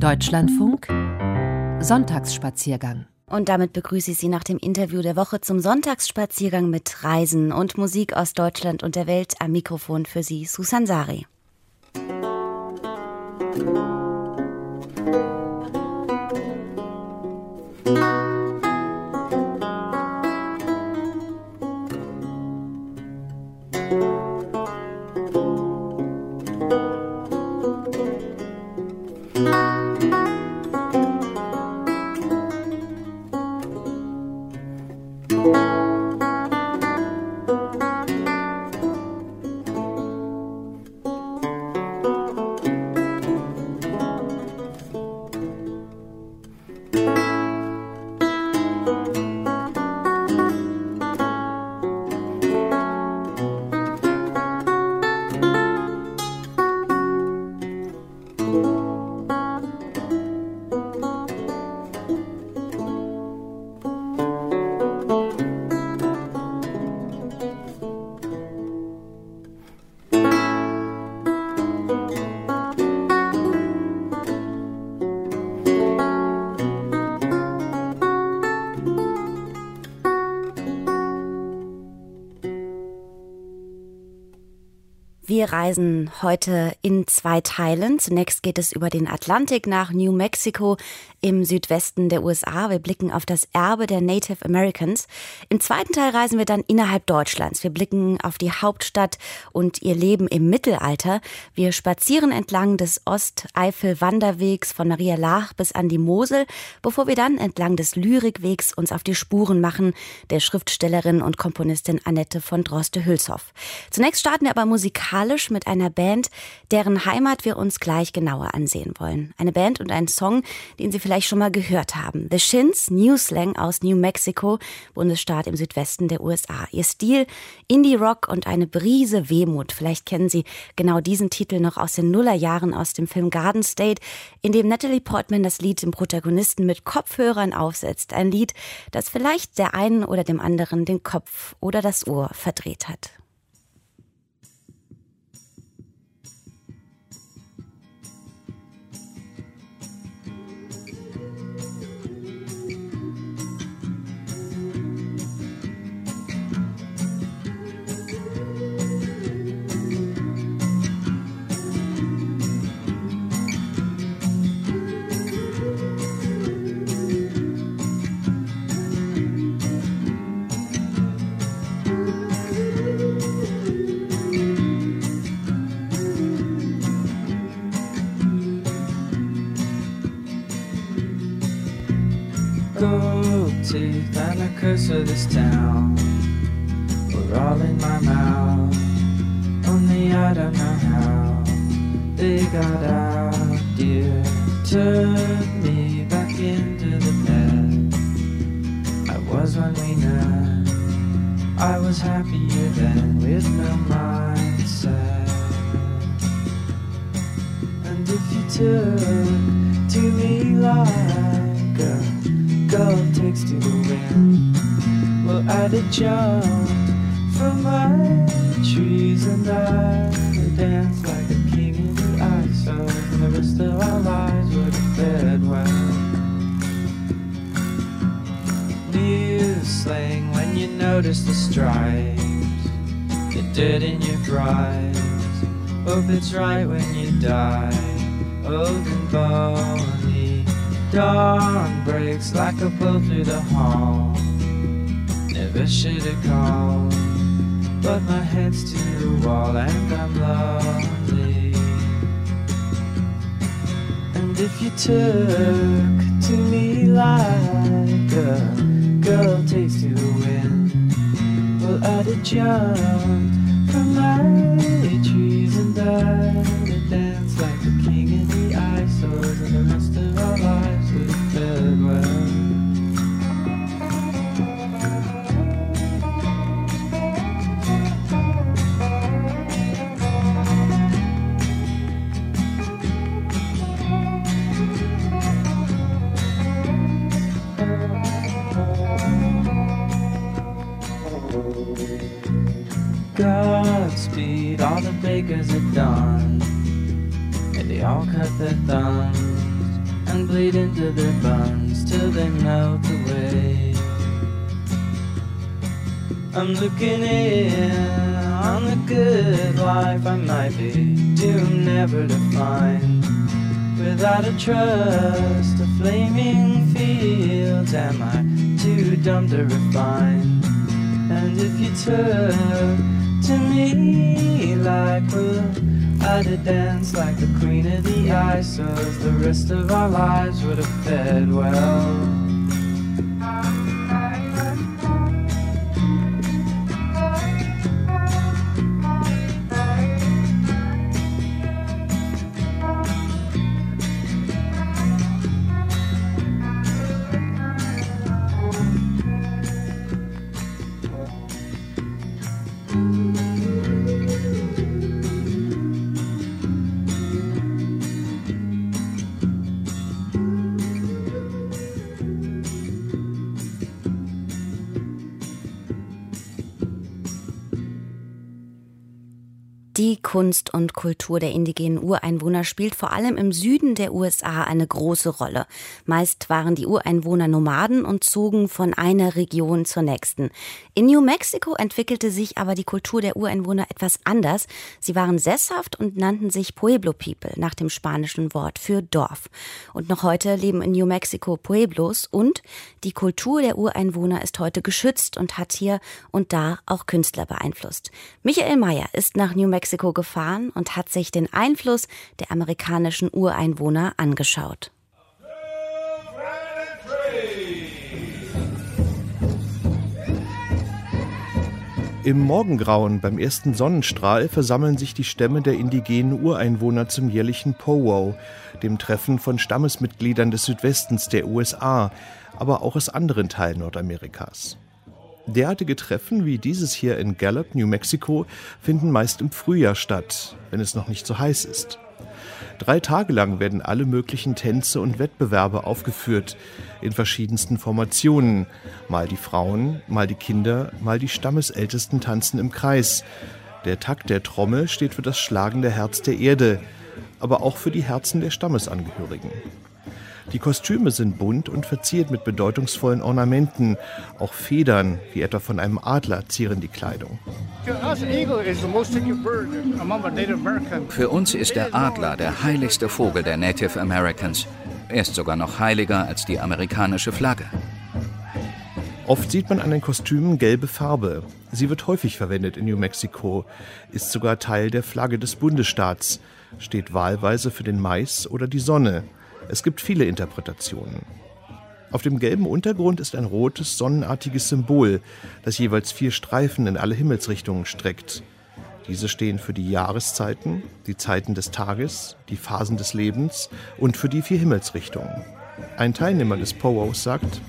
Deutschlandfunk Sonntagsspaziergang. Und damit begrüße ich Sie nach dem Interview der Woche zum Sonntagsspaziergang mit Reisen und Musik aus Deutschland und der Welt. Am Mikrofon für Sie Susan Sari. Wir reisen heute in zwei Teilen. Zunächst geht es über den Atlantik nach New Mexico im Südwesten der USA. Wir blicken auf das Erbe der Native Americans. Im zweiten Teil reisen wir dann innerhalb Deutschlands. Wir blicken auf die Hauptstadt und ihr Leben im Mittelalter. Wir spazieren entlang des Osteifel-Wanderwegs von Maria Laach bis an die Mosel, bevor wir dann entlang des Lyrikwegs uns auf die Spuren machen der Schriftstellerin und Komponistin Annette von Droste-Hülshoff. Zunächst starten wir aber musikalisch mit einer Band, deren Heimat wir uns gleich genauer ansehen wollen. Eine Band und ein Song, den Sie vielleicht schon mal gehört haben. The Shins, New Slang aus New Mexico, Bundesstaat im Südwesten der USA. Ihr Stil, Indie-Rock und eine Brise Wehmut. Vielleicht kennen Sie genau diesen Titel noch aus den Nullerjahren aus dem Film Garden State, in dem Natalie Portman das Lied dem Protagonisten mit Kopfhörern aufsetzt. Ein Lied, das vielleicht der einen oder dem anderen den Kopf oder das Ohr verdreht hat. Curse of this town were all in my mouth. Only I don't know how they got out, dear. Turn jumped from my trees and I'd dance like a king in the ice. and the rest of our lives would have fared well. New slang when you notice the stripes, the dirt in your eyes. Hope it's right when you die, all cut their thumbs and bleed into their bones till they melt away. I'm looking in on the good life I might be doomed never to find. Without a trust, a flaming fields, am I too dumb to refine? And if you took to me like well, I'd have danced like the queen of the ice, so the rest of our lives would have fed well. Kunst und Kultur der indigenen Ureinwohner spielt vor allem im Süden der USA eine große Rolle. Meist waren die Ureinwohner Nomaden und zogen von einer Region zur nächsten. In New Mexico entwickelte sich aber die Kultur der Ureinwohner etwas anders. Sie waren sesshaft und nannten sich Pueblo People nach dem spanischen Wort für Dorf. Und noch heute leben in New Mexico Pueblos und die Kultur der Ureinwohner ist heute geschützt und hat hier und da auch Künstler beeinflusst. Michael Mayer ist nach New Mexico Mexiko gefahren und hat sich den Einfluss der amerikanischen Ureinwohner angeschaut. Im Morgengrauen beim ersten Sonnenstrahl versammeln sich die Stämme der indigenen Ureinwohner zum jährlichen Powwow, dem Treffen von Stammesmitgliedern des Südwestens der USA, aber auch aus anderen Teilen Nordamerikas. Derartige Treffen wie dieses hier in Gallup, New Mexico, finden meist im Frühjahr statt, wenn es noch nicht so heiß ist. Drei Tage lang werden alle möglichen Tänze und Wettbewerbe aufgeführt, in verschiedensten Formationen. Mal die Frauen, mal die Kinder, mal die Stammesältesten tanzen im Kreis. Der Takt der Trommel steht für das schlagende Herz der Erde, aber auch für die Herzen der Stammesangehörigen. Die Kostüme sind bunt und verziert mit bedeutungsvollen Ornamenten. Auch Federn, wie etwa von einem Adler, zieren die Kleidung. Für uns ist der Adler der heiligste Vogel der Native Americans. Er ist sogar noch heiliger als die amerikanische Flagge. Oft sieht man an den Kostümen gelbe Farbe. Sie wird häufig verwendet in New Mexico, ist sogar Teil der Flagge des Bundesstaats, steht wahlweise für den Mais oder die Sonne. Es gibt viele Interpretationen. Auf dem gelben Untergrund ist ein rotes, sonnenartiges Symbol, das jeweils vier Streifen in alle Himmelsrichtungen streckt. Diese stehen für die Jahreszeiten, die Zeiten des Tages, die Phasen des Lebens und für die vier Himmelsrichtungen. Ein Teilnehmer des Powwows sagt,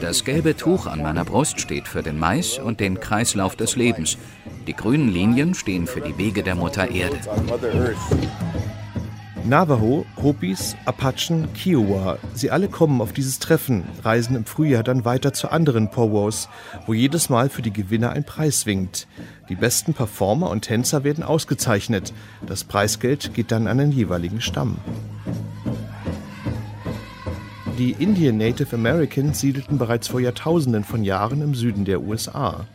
Das gelbe Tuch an meiner Brust steht für den Mais und den Kreislauf des Lebens. Die grünen Linien stehen für die Wege der Mutter Erde. Navajo, Hopis, Apachen, Kiowa, sie alle kommen auf dieses Treffen, reisen im Frühjahr dann weiter zu anderen Powwows, wo jedes Mal für die Gewinner ein Preis winkt. Die besten Performer und Tänzer werden ausgezeichnet. Das Preisgeld geht dann an den jeweiligen Stamm. Die Indian Native Americans siedelten bereits vor Jahrtausenden von Jahren im Süden der USA.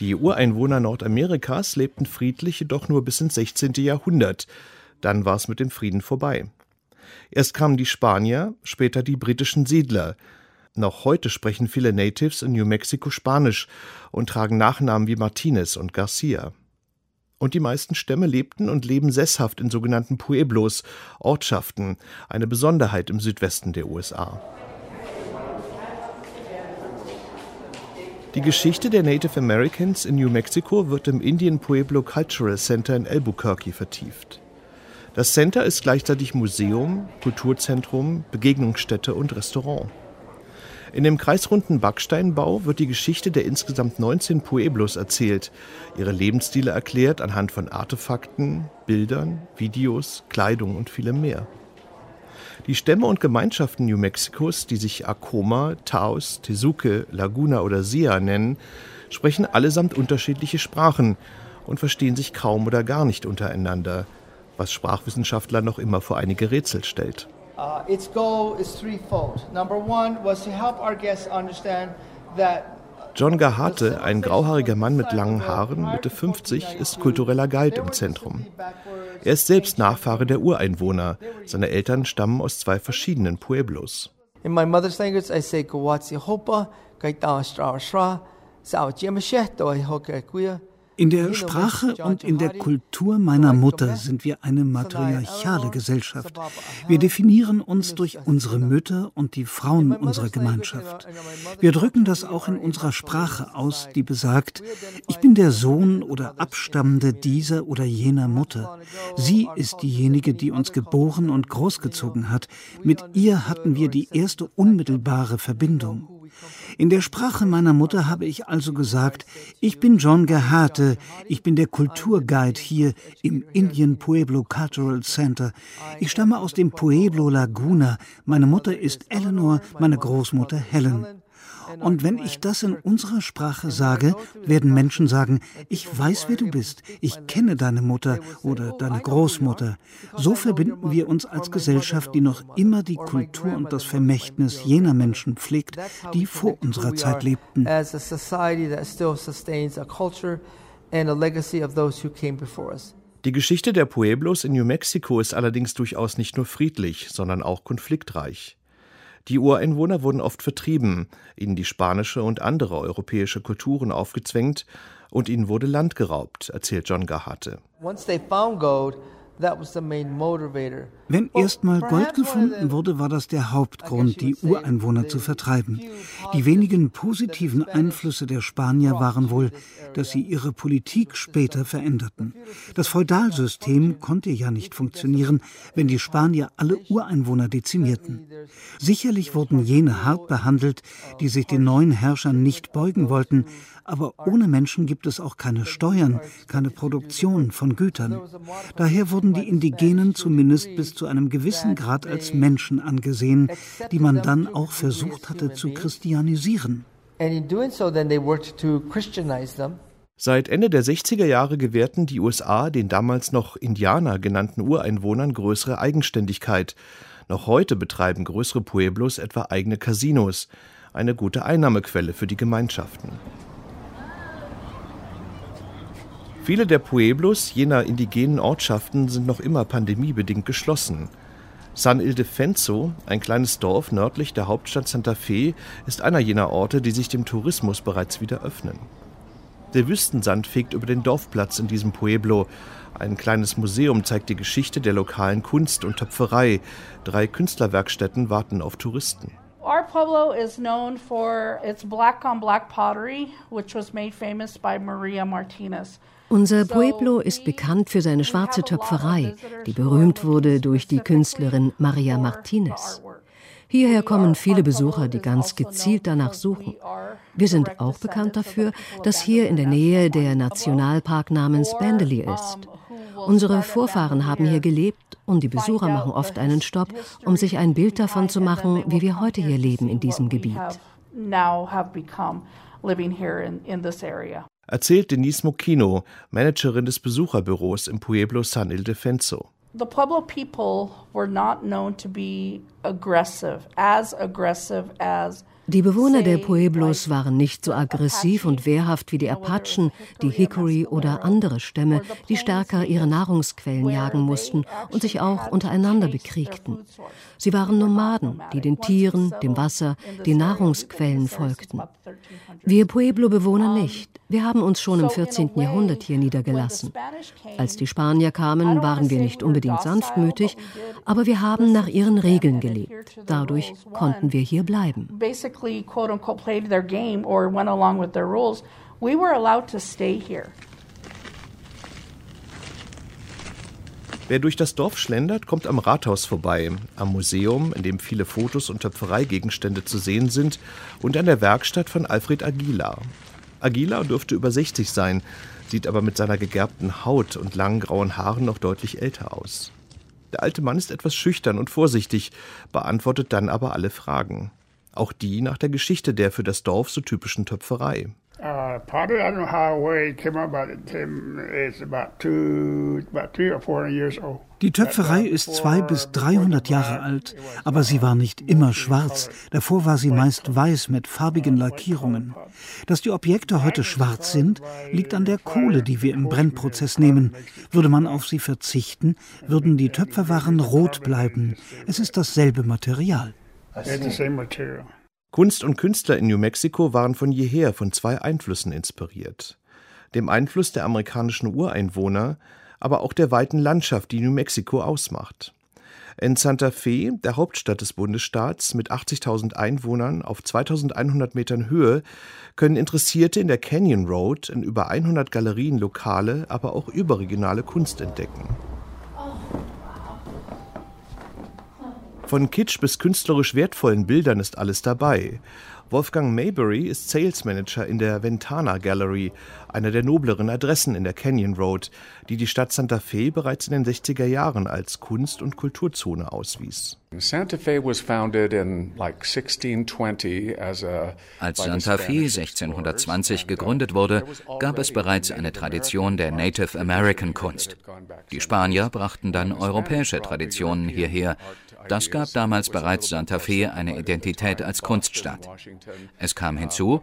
Die Ureinwohner Nordamerikas lebten friedlich jedoch nur bis ins 16. Jahrhundert. Dann war es mit dem Frieden vorbei. Erst kamen die Spanier, später die britischen Siedler. Noch heute sprechen viele Natives in New Mexico Spanisch und tragen Nachnamen wie Martinez und Garcia. Und die meisten Stämme lebten und leben sesshaft in sogenannten Pueblos, Ortschaften, eine Besonderheit im Südwesten der USA. Die Geschichte der Native Americans in New Mexico wird im Indian Pueblo Cultural Center in Albuquerque vertieft. Das Center ist gleichzeitig Museum, Kulturzentrum, Begegnungsstätte und Restaurant. In dem kreisrunden Backsteinbau wird die Geschichte der insgesamt 19 Pueblos erzählt, ihre Lebensstile erklärt anhand von Artefakten, Bildern, Videos, Kleidung und vielem mehr. Die Stämme und Gemeinschaften New Mexicos, die sich Acoma, Taos, Tesuque, Laguna oder Sia nennen, sprechen allesamt unterschiedliche Sprachen und verstehen sich kaum oder gar nicht untereinander – was Sprachwissenschaftler noch immer vor einige Rätsel stellt. Uh, its goal is threefold. Number one was to help our guests understand that John Gahate, ein grauhaariger Mann mit langen Haaren, Mitte 50, ist kultureller Guide im Zentrum. Er ist selbst Nachfahre der Ureinwohner. Seine Eltern stammen aus zwei verschiedenen Pueblos. In my mother's language, I say Hopa, Kaita Stra Stra, Sao Jemasheh, Hoka Kuya. In der Sprache und in der Kultur meiner Mutter sind wir eine matriarchale Gesellschaft. Wir definieren uns durch unsere Mütter und die Frauen unserer Gemeinschaft. Wir drücken das auch in unserer Sprache aus, die besagt, ich bin der Sohn oder Abstammende dieser oder jener Mutter. Sie ist diejenige, die uns geboren und großgezogen hat. Mit ihr hatten wir die erste unmittelbare Verbindung. In der Sprache meiner Mutter habe ich also gesagt, ich bin John Gehate, ich bin der Kulturguide hier im Indian Pueblo Cultural Center. Ich stamme aus dem Pueblo Laguna. Meine Mutter ist Eleanor, meine Großmutter Helen. Und wenn ich das in unserer Sprache sage, werden Menschen sagen, ich weiß, wer du bist, ich kenne deine Mutter oder deine Großmutter. So verbinden wir uns als Gesellschaft, die noch immer die Kultur und das Vermächtnis jener Menschen pflegt, die vor unserer Zeit lebten. Die Geschichte der Pueblos in New Mexico ist allerdings durchaus nicht nur friedlich, sondern auch konfliktreich. Die Ureinwohner wurden oft vertrieben, ihnen die spanische und andere europäische Kulturen aufgezwängt und ihnen wurde Land geraubt, erzählt John Gahate. Once they found gold, wenn erstmal Gold gefunden wurde, war das der Hauptgrund, die Ureinwohner zu vertreiben. Die wenigen positiven Einflüsse der Spanier waren wohl, dass sie ihre Politik später veränderten. Das Feudalsystem konnte ja nicht funktionieren, wenn die Spanier alle Ureinwohner dezimierten. Sicherlich wurden jene hart behandelt, die sich den neuen Herrschern nicht beugen wollten, aber ohne Menschen gibt es auch keine Steuern, keine Produktion von Gütern. Daher wurden die Indigenen zumindest bis zu einem gewissen Grad als Menschen angesehen, die man dann auch versucht hatte zu christianisieren. Seit Ende der 60er Jahre gewährten die USA den damals noch Indianer genannten Ureinwohnern größere Eigenständigkeit. Noch heute betreiben größere Pueblos etwa eigene Casinos, eine gute Einnahmequelle für die Gemeinschaften. Viele der Pueblos jener indigenen Ortschaften sind noch immer pandemiebedingt geschlossen. San Ildefonso, ein kleines Dorf nördlich der Hauptstadt Santa Fe, ist einer jener Orte, die sich dem Tourismus bereits wieder öffnen. Der Wüstensand fegt über den Dorfplatz in diesem Pueblo. Ein kleines Museum zeigt die Geschichte der lokalen Kunst und Töpferei. Drei Künstlerwerkstätten warten auf Touristen. Our pueblo is known for its black on black pottery, which was made famous by Maria Martinez. Unser Pueblo ist bekannt für seine schwarze Töpferei, die berühmt wurde durch die Künstlerin Maria Martinez. Hierher kommen viele Besucher, die ganz gezielt danach suchen. Wir sind auch bekannt dafür, dass hier in der Nähe der Nationalpark namens Bandeli ist. Unsere Vorfahren haben hier gelebt und die Besucher machen oft einen Stopp, um sich ein Bild davon zu machen, wie wir heute hier leben in diesem Gebiet erzählt Denise Mokino, Managerin des Besucherbüros im Pueblo San Ildefonso. The Pueblo people were not known to be aggressive, as aggressive as die Bewohner der Pueblos waren nicht so aggressiv und wehrhaft wie die Apachen, die Hickory oder andere Stämme, die stärker ihre Nahrungsquellen jagen mussten und sich auch untereinander bekriegten. Sie waren Nomaden, die den Tieren, dem Wasser, den Nahrungsquellen folgten. Wir Pueblo-Bewohner nicht. Wir haben uns schon im 14. Jahrhundert hier niedergelassen. Als die Spanier kamen, waren wir nicht unbedingt sanftmütig, aber wir haben nach ihren Regeln gelebt. Dadurch konnten wir hier bleiben basically quote unquote played their game or went along with their rules, we were allowed to stay here. Wer durch das Dorf schlendert, kommt am Rathaus vorbei, am Museum, in dem viele Fotos und Töpfereigegenstände zu sehen sind, und an der Werkstatt von Alfred Aguilar. Aguilar dürfte über 60 sein, sieht aber mit seiner gegerbten Haut und langen grauen Haaren noch deutlich älter aus. Der alte Mann ist etwas schüchtern und vorsichtig, beantwortet dann aber alle Fragen auch die nach der Geschichte der für das Dorf so typischen Töpferei. Uh, pottery, I don't know how where it came up, but it's about two, about three or four years old. Die Töpferei ist zwei bis 300 Jahre alt, aber sie war nicht immer schwarz. Davor war sie meist weiß mit farbigen Lackierungen. Dass die Objekte heute schwarz sind, liegt an der Kohle, die wir im Brennprozess nehmen. Würde man auf sie verzichten, würden die Töpferwaren rot bleiben. Es ist dasselbe Material. Kunst und Künstler in New Mexico waren von jeher von zwei Einflüssen inspiriert. Dem Einfluss der amerikanischen Ureinwohner aber auch der weiten Landschaft, die New Mexico ausmacht. In Santa Fe, der Hauptstadt des Bundesstaats mit 80.000 Einwohnern auf 2100 Metern Höhe, können Interessierte in der Canyon Road in über 100 Galerien lokale, aber auch überregionale Kunst entdecken. Von Kitsch bis künstlerisch wertvollen Bildern ist alles dabei. Wolfgang Maybury ist Sales Manager in der Ventana Gallery, einer der nobleren Adressen in der Canyon Road, die die Stadt Santa Fe bereits in den 60er Jahren als Kunst- und Kulturzone auswies. Santa Fe was founded in like 1620 as a Als Santa Fe 1620 gegründet wurde, gab es bereits eine Tradition der Native American Kunst. Die Spanier brachten dann europäische Traditionen hierher. Das gab damals bereits Santa Fe eine Identität als Kunststadt. Es kam hinzu,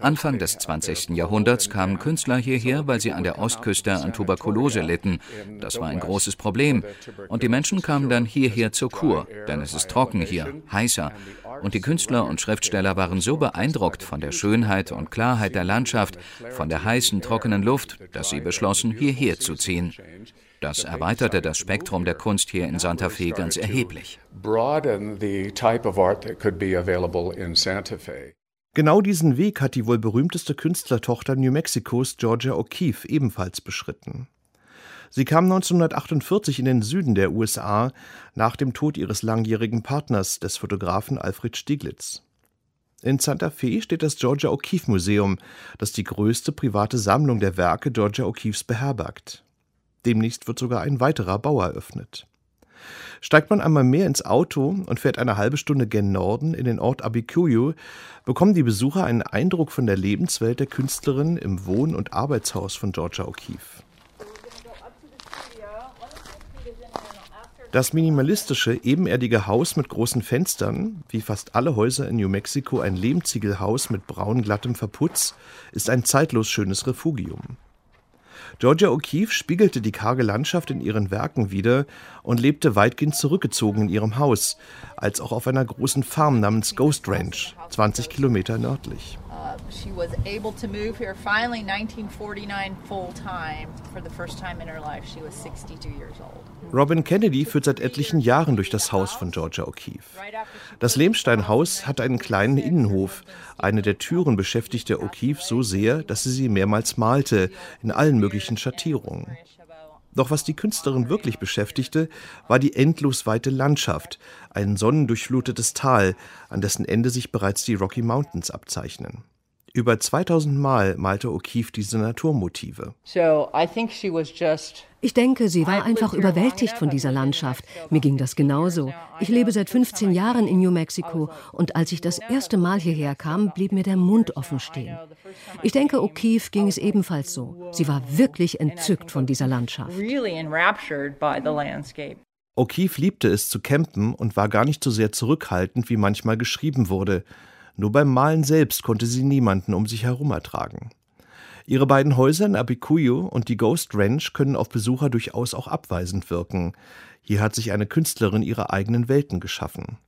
Anfang des 20. Jahrhunderts kamen Künstler hierher, weil sie an der Ostküste an Tuberkulose litten. Das war ein großes Problem. Und die Menschen kamen dann hierher zur Kur, denn es ist trocken hier, heißer. Und die Künstler und Schriftsteller waren so beeindruckt von der Schönheit und Klarheit der Landschaft, von der heißen, trockenen Luft, dass sie beschlossen, hierher zu ziehen. Das erweiterte das Spektrum der Kunst hier in Santa Fe ganz erheblich. Genau diesen Weg hat die wohl berühmteste Künstlertochter New Mexicos, Georgia O'Keeffe, ebenfalls beschritten. Sie kam 1948 in den Süden der USA nach dem Tod ihres langjährigen Partners, des Fotografen Alfred Stieglitz. In Santa Fe steht das Georgia O'Keeffe Museum, das die größte private Sammlung der Werke Georgia O'Keeffes beherbergt. Demnächst wird sogar ein weiterer Bau eröffnet. Steigt man einmal mehr ins Auto und fährt eine halbe Stunde gen Norden in den Ort Abicuyo, bekommen die Besucher einen Eindruck von der Lebenswelt der Künstlerin im Wohn- und Arbeitshaus von Georgia O'Keeffe. Das minimalistische, ebenerdige Haus mit großen Fenstern, wie fast alle Häuser in New Mexico ein Lehmziegelhaus mit braunglattem Verputz, ist ein zeitlos schönes Refugium. Georgia O'Keeffe spiegelte die karge Landschaft in ihren Werken wider und lebte weitgehend zurückgezogen in ihrem Haus, als auch auf einer großen Farm namens Ghost Ranch, 20 Kilometer nördlich. She was able to move here finally 1949 full time for the first time in her life. She was 62 years old. Robin Kennedy führt seit etlichen Jahren durch das Haus von Georgia O'Keeffe. Das Lehmsteinhaus hat einen kleinen Innenhof. Eine der Türen beschäftigte O'Keeffe so sehr, dass sie sie mehrmals malte, in allen möglichen Schattierungen. Doch was die Künstlerin wirklich beschäftigte, war die endlos weite Landschaft, ein sonnendurchflutetes Tal, an dessen Ende sich bereits die Rocky Mountains abzeichnen. Über 2000 Mal malte O'Keeffe diese Naturmotive. Ich denke, sie war einfach überwältigt von dieser Landschaft. Mir ging das genauso. Ich lebe seit 15 Jahren in New Mexico und als ich das erste Mal hierher kam, blieb mir der Mund offen stehen. Ich denke, O'Keeffe ging es ebenfalls so. Sie war wirklich entzückt von dieser Landschaft. O'Keeffe liebte es zu campen und war gar nicht so sehr zurückhaltend, wie manchmal geschrieben wurde. Nur beim Malen selbst konnte sie niemanden um sich herum ertragen. Ihre beiden Häuser in Abicuyo und die Ghost Ranch können auf Besucher durchaus auch abweisend wirken. Hier hat sich eine Künstlerin ihre eigenen Welten geschaffen.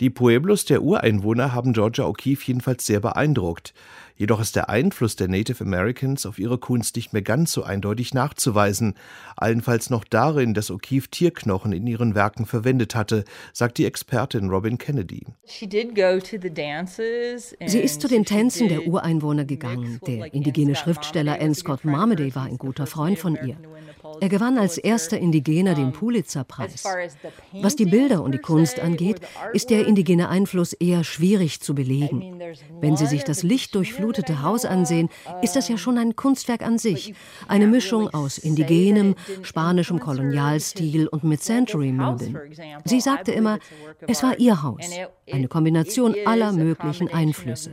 Die Pueblos der Ureinwohner haben Georgia O'Keeffe jedenfalls sehr beeindruckt. Jedoch ist der Einfluss der Native Americans auf ihre Kunst nicht mehr ganz so eindeutig nachzuweisen, allenfalls noch darin, dass O'Keeffe Tierknochen in ihren Werken verwendet hatte, sagt die Expertin Robin Kennedy. Sie ist zu den Tänzen der Ureinwohner gegangen. Der indigene Schriftsteller N. Scott Marmaday war ein guter Freund von ihr. Er gewann als erster Indigener den Pulitzer-Preis. Was die Bilder und die Kunst angeht, ist der indigene Einfluss eher schwierig zu belegen. Wenn Sie sich das lichtdurchflutete Haus ansehen, ist das ja schon ein Kunstwerk an sich. Eine Mischung aus indigenem, spanischem Kolonialstil und Mid-Century-Möbeln. Sie sagte immer, es war ihr Haus. Eine Kombination aller möglichen Einflüsse.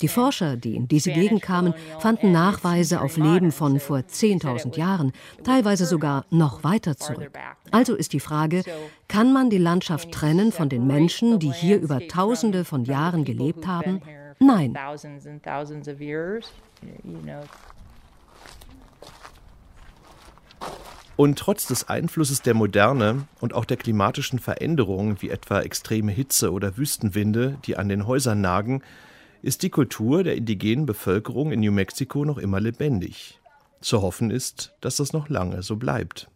Die Forscher, die in diese Gegend kamen, fanden Nachweise auf Leben von vor 10.000 Jahren, teilweise sogar noch weiter zurück. Also ist die Frage, kann man die Landschaft trennen von den Menschen, die hier über Tausende von Jahren gelebt haben? Nein. Und trotz des Einflusses der Moderne und auch der klimatischen Veränderungen, wie etwa extreme Hitze oder Wüstenwinde, die an den Häusern nagen, ist die Kultur der indigenen Bevölkerung in New Mexico noch immer lebendig. Zu hoffen ist, dass das noch lange so bleibt.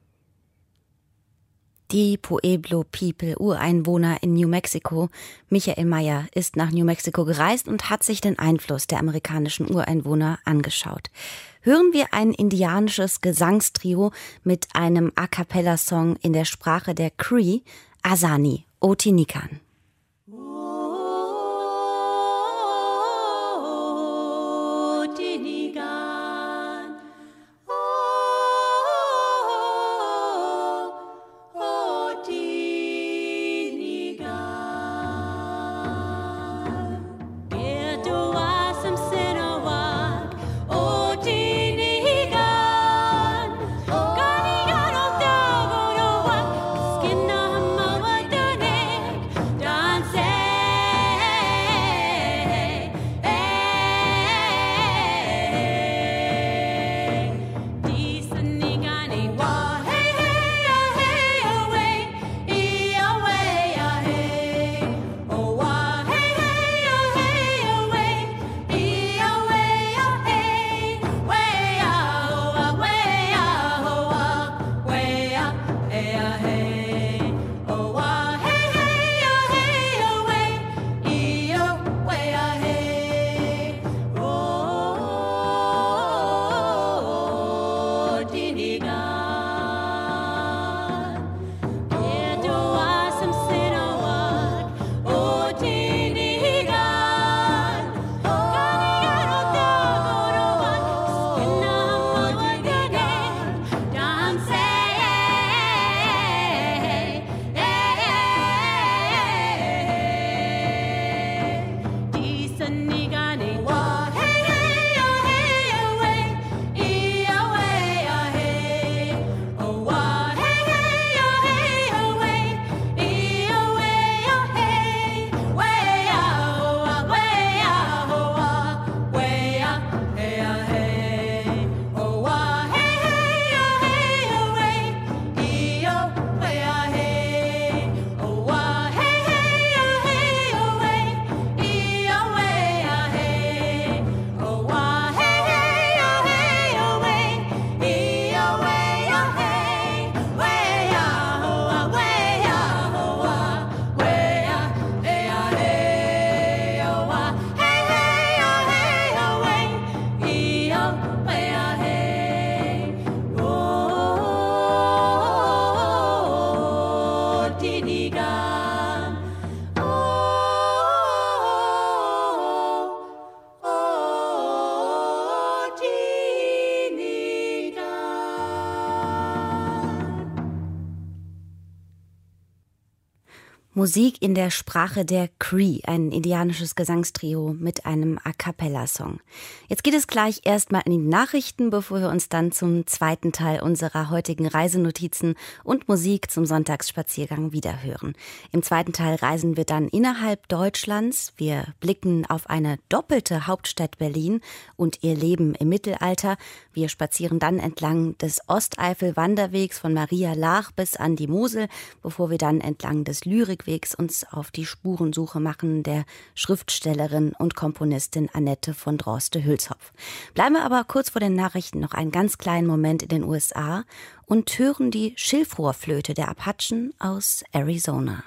Die Pueblo People, Ureinwohner in New Mexico. Michael Meyer ist nach New Mexico gereist und hat sich den Einfluss der amerikanischen Ureinwohner angeschaut hören wir ein indianisches Gesangstrio mit einem A cappella-Song in der Sprache der Cree, Asani Otinikan. Musik in der Sprache der Cree, ein indianisches Gesangstrio mit einem A cappella-Song. Jetzt geht es gleich erstmal in die Nachrichten, bevor wir uns dann zum zweiten Teil unserer heutigen Reisenotizen und Musik zum Sonntagsspaziergang wiederhören. Im zweiten Teil reisen wir dann innerhalb Deutschlands. Wir blicken auf eine doppelte Hauptstadt Berlin und ihr Leben im Mittelalter. Wir spazieren dann entlang des Osteifel-Wanderwegs von Maria Laach bis an die Mosel, bevor wir dann entlang des Lyrikwegs uns auf die Spurensuche machen der Schriftstellerin und Komponistin Annette von Droste-Hülshoff. Bleiben wir aber kurz vor den Nachrichten noch einen ganz kleinen Moment in den USA und hören die Schilfrohrflöte der Apachen aus Arizona.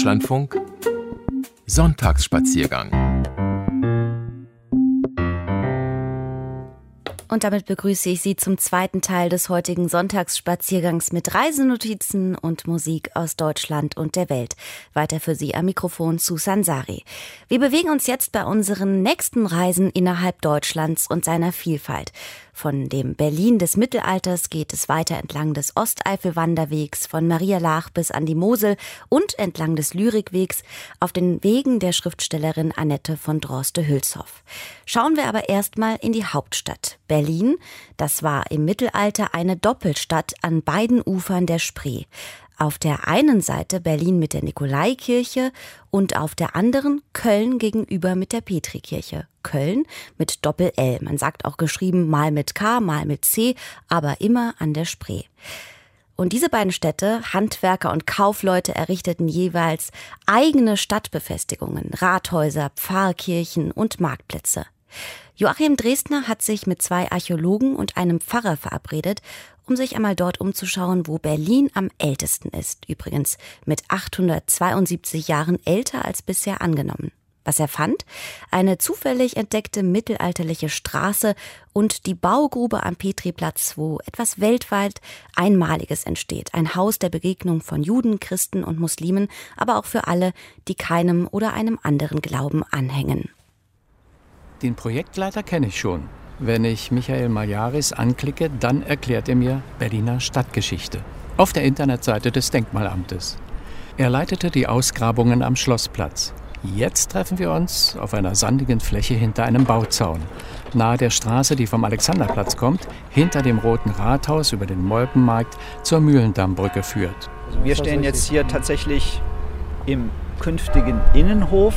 Deutschlandfunk Sonntagsspaziergang Und damit begrüße ich Sie zum zweiten Teil des heutigen Sonntagsspaziergangs mit Reisenotizen und Musik aus Deutschland und der Welt. Weiter für Sie am Mikrofon Susan Sari. Wir bewegen uns jetzt bei unseren nächsten Reisen innerhalb Deutschlands und seiner Vielfalt. Von dem Berlin des Mittelalters geht es weiter entlang des Osteifelwanderwegs von Maria Lach bis an die Mosel und entlang des Lyrikwegs auf den Wegen der Schriftstellerin Annette von Droste-Hülshoff. Schauen wir aber erstmal in die Hauptstadt. Berlin, das war im Mittelalter eine Doppelstadt an beiden Ufern der Spree. Auf der einen Seite Berlin mit der Nikolaikirche und auf der anderen Köln gegenüber mit der Petrikirche. Köln mit Doppel-L. Man sagt auch geschrieben mal mit K, mal mit C, aber immer an der Spree. Und diese beiden Städte, Handwerker und Kaufleute, errichteten jeweils eigene Stadtbefestigungen, Rathäuser, Pfarrkirchen und Marktplätze. Joachim Dresdner hat sich mit zwei Archäologen und einem Pfarrer verabredet, um sich einmal dort umzuschauen, wo Berlin am ältesten ist. Übrigens mit 872 Jahren älter als bisher angenommen. Was er fand? Eine zufällig entdeckte mittelalterliche Straße und die Baugrube am Petriplatz, wo etwas weltweit Einmaliges entsteht. Ein Haus der Begegnung von Juden, Christen und Muslimen, aber auch für alle, die keinem oder einem anderen Glauben anhängen. Den Projektleiter kenne ich schon. Wenn ich Michael Maljaris anklicke, dann erklärt er mir Berliner Stadtgeschichte. Auf der Internetseite des Denkmalamtes. Er leitete die Ausgrabungen am Schlossplatz. Jetzt treffen wir uns auf einer sandigen Fläche hinter einem Bauzaun. Nahe der Straße, die vom Alexanderplatz kommt, hinter dem Roten Rathaus über den Molkenmarkt zur Mühlendammbrücke führt. Also wir stehen jetzt hier tatsächlich im künftigen Innenhof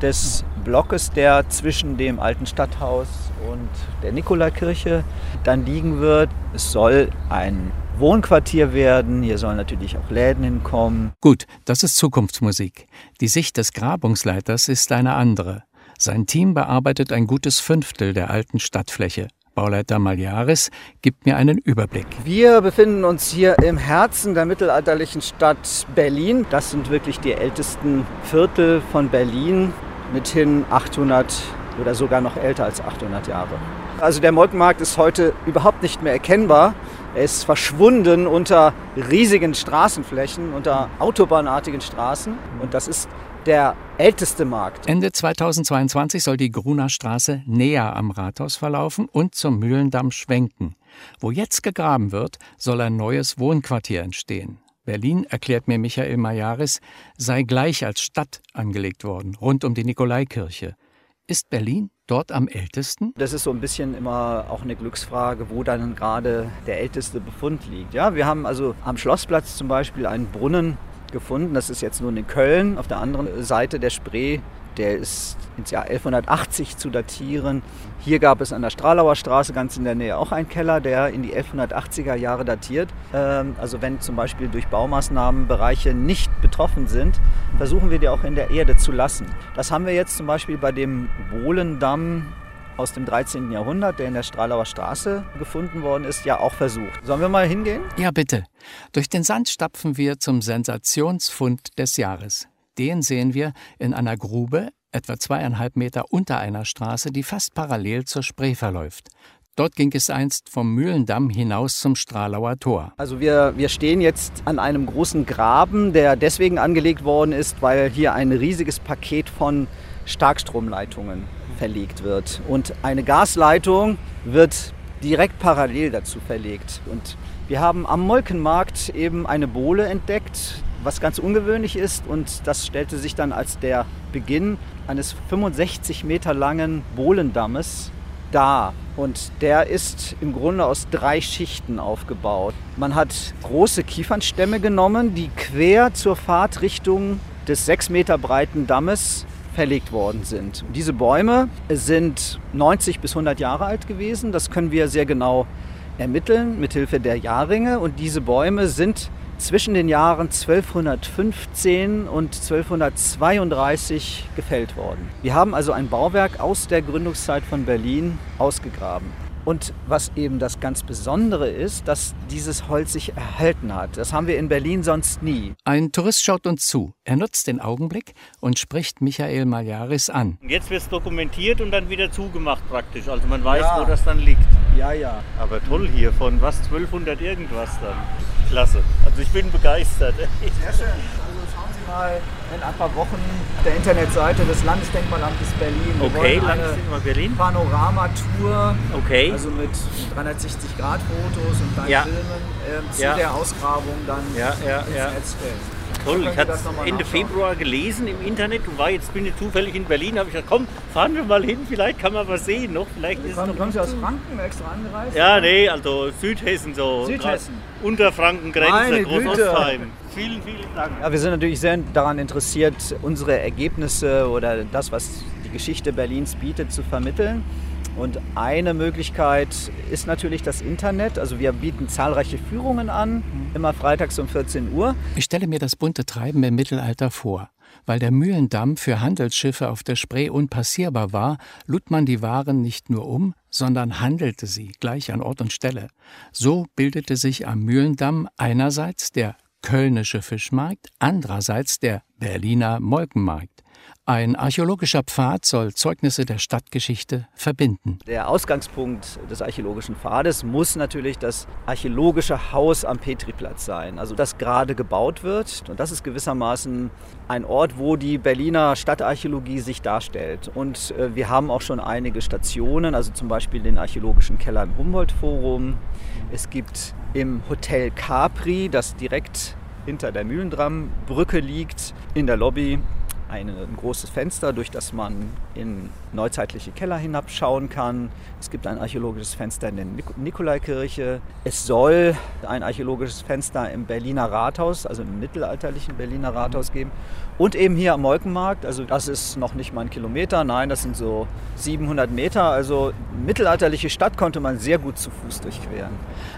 des Blockes, der zwischen dem alten Stadthaus und der Nikolaikirche dann liegen wird. Es soll ein Wohnquartier werden. Hier sollen natürlich auch Läden hinkommen. Gut, das ist Zukunftsmusik. Die Sicht des Grabungsleiters ist eine andere. Sein Team bearbeitet ein gutes Fünftel der alten Stadtfläche. Bauleiter Maljaris gibt mir einen Überblick. Wir befinden uns hier im Herzen der mittelalterlichen Stadt Berlin. Das sind wirklich die ältesten Viertel von Berlin mithin 800 oder sogar noch älter als 800 Jahre. Also der Molkenmarkt ist heute überhaupt nicht mehr erkennbar. Er ist verschwunden unter riesigen Straßenflächen, unter autobahnartigen Straßen. Und das ist der älteste Markt. Ende 2022 soll die Gruner Straße näher am Rathaus verlaufen und zum Mühlendamm schwenken. Wo jetzt gegraben wird, soll ein neues Wohnquartier entstehen. Berlin, erklärt mir Michael Majaris, sei gleich als Stadt angelegt worden, rund um die Nikolaikirche. Ist Berlin dort am ältesten? Das ist so ein bisschen immer auch eine Glücksfrage, wo dann gerade der älteste Befund liegt. Ja, wir haben also am Schlossplatz zum Beispiel einen Brunnen gefunden. Das ist jetzt nun in Köln, auf der anderen Seite der Spree der ist ins Jahr 1180 zu datieren. Hier gab es an der Stralauer Straße ganz in der Nähe auch einen Keller, der in die 1180er Jahre datiert. Ähm, also wenn zum Beispiel durch Baumaßnahmen Bereiche nicht betroffen sind, versuchen wir die auch in der Erde zu lassen. Das haben wir jetzt zum Beispiel bei dem Bohlendamm aus dem 13. Jahrhundert, der in der Stralauer Straße gefunden worden ist, ja auch versucht. Sollen wir mal hingehen? Ja, bitte. Durch den Sand stapfen wir zum Sensationsfund des Jahres. Den sehen wir in einer Grube, etwa zweieinhalb Meter unter einer Straße, die fast parallel zur Spree verläuft. Dort ging es einst vom Mühlendamm hinaus zum Stralauer Tor. Also wir, wir stehen jetzt an einem großen Graben, der deswegen angelegt worden ist, weil hier ein riesiges Paket von Starkstromleitungen verlegt wird. Und eine Gasleitung wird direkt parallel dazu verlegt. Und wir haben am Molkenmarkt eben eine Bohle entdeckt, was ganz ungewöhnlich ist. Und das stellte sich dann als der Beginn eines 65 Meter langen Bohlendammes dar. Und der ist im Grunde aus drei Schichten aufgebaut. Man hat große Kiefernstämme genommen, die quer zur Fahrtrichtung des sechs Meter breiten Dammes verlegt worden sind. Diese Bäume sind 90 bis 100 Jahre alt gewesen. Das können wir sehr genau ermitteln mithilfe der Jahrringe. Und diese Bäume sind zwischen den Jahren 1215 und 1232 gefällt worden. Wir haben also ein Bauwerk aus der Gründungszeit von Berlin ausgegraben. Und was eben das ganz Besondere ist, dass dieses Holz sich erhalten hat. Das haben wir in Berlin sonst nie. Ein Tourist schaut uns zu. Er nutzt den Augenblick und spricht Michael Maljaris an. Jetzt wird es dokumentiert und dann wieder zugemacht praktisch. Also man weiß, ja. wo das dann liegt. Ja, ja. Aber toll hier, von was 1200 irgendwas dann. Klasse. Also ich bin begeistert. Sehr schön. Also schauen Sie mal in ein paar Wochen auf der Internetseite des Landesdenkmalamtes Berlin. Okay, Landesdenkmal Berlin. Panorama-Tour. Okay. Also mit 360-Grad-Fotos und kleinen Ja. Filmen ähm, zu Ja. der Ausgrabung dann Ja, ja, ins ja. Netz stellen. Toll, ich hatte mal Ende? Februar gelesen im Internet und war jetzt bin ich zufällig in Berlin, habe ich gesagt, komm, fahren wir mal hin, vielleicht kann man was sehen noch, vielleicht ist es Kommen, noch kommen Sie aus Franken extra angereist? Ja, nee, also Südhessen so. Südhessen. Unterfrankengrenze. Großostheim. Vielen, vielen Dank. Ja, wir sind natürlich sehr daran interessiert, unsere Ergebnisse oder das, was die Geschichte Berlins bietet, zu vermitteln. Und eine Möglichkeit ist natürlich das Internet. Also wir bieten zahlreiche Führungen an, immer freitags um 14 Uhr. Ich stelle mir das bunte Treiben im Mittelalter vor. Weil der Mühlendamm für Handelsschiffe auf der Spree unpassierbar war, lud man die Waren nicht nur um, sondern handelte sie gleich an Ort und Stelle. So bildete sich am Mühlendamm einerseits der Kölnische Fischmarkt, andererseits der Berliner Molkenmarkt. Ein archäologischer Pfad soll Zeugnisse der Stadtgeschichte verbinden. Der Ausgangspunkt des archäologischen Pfades muss natürlich das archäologische Haus am Petriplatz sein, also das gerade gebaut wird. Und das ist gewissermaßen ein Ort, wo die Berliner Stadtarchäologie sich darstellt. Und äh, wir haben auch schon einige Stationen, also zum Beispiel den archäologischen Keller im Humboldt-Forum. Es gibt im Hotel Capri, das direkt hinter der Mühlendrammbrücke liegt, in der Lobby eine, ein großes Fenster, durch das man in neuzeitliche Keller hinabschauen kann. Es gibt ein archäologisches Fenster in der Nik Nikolaikirche. Es soll ein archäologisches Fenster im Berliner Rathaus, also im mittelalterlichen Berliner Rathaus geben. Und eben hier am Molkenmarkt, also das ist noch nicht mal ein Kilometer, nein, das sind so 700 Meter. Also mittelalterliche Stadt konnte man sehr gut zu Fuß durchqueren.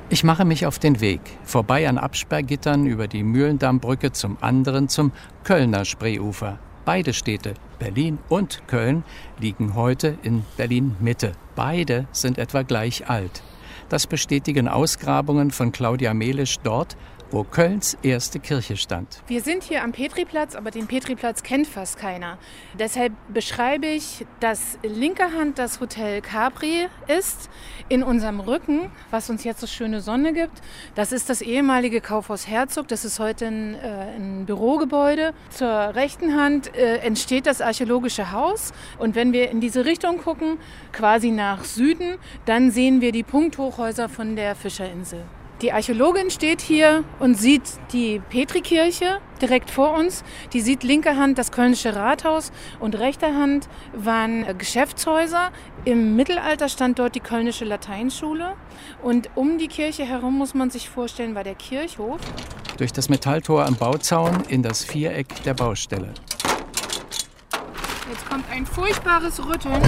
Ich mache mich auf den Weg, vorbei an Absperrgittern über die Mühlendammbrücke zum anderen zum Kölner Spreeufer. Beide Städte, Berlin und Köln, liegen heute in Berlin Mitte. Beide sind etwa gleich alt. Das bestätigen Ausgrabungen von Claudia Melisch dort, wo Kölns erste Kirche stand. Wir sind hier am Petriplatz, aber den Petriplatz kennt fast keiner. Deshalb beschreibe ich, dass linker Hand das Hotel Capri ist. In unserem Rücken, was uns jetzt so schöne Sonne gibt, das ist das ehemalige Kaufhaus Herzog. Das ist heute ein, äh, ein Bürogebäude. Zur rechten Hand äh, entsteht das archäologische Haus. Und wenn wir in diese Richtung gucken, quasi nach Süden, dann sehen wir die Punkthochhäuser von der Fischerinsel. Die Archäologin steht hier und sieht die Petrikirche direkt vor uns. Die sieht linker Hand das Kölnische Rathaus und rechter Hand waren Geschäftshäuser. Im Mittelalter stand dort die Kölnische Lateinschule. Und um die Kirche herum muss man sich vorstellen, war der Kirchhof. Durch das Metalltor am Bauzaun in das Viereck der Baustelle. Jetzt kommt ein furchtbares Rütteln.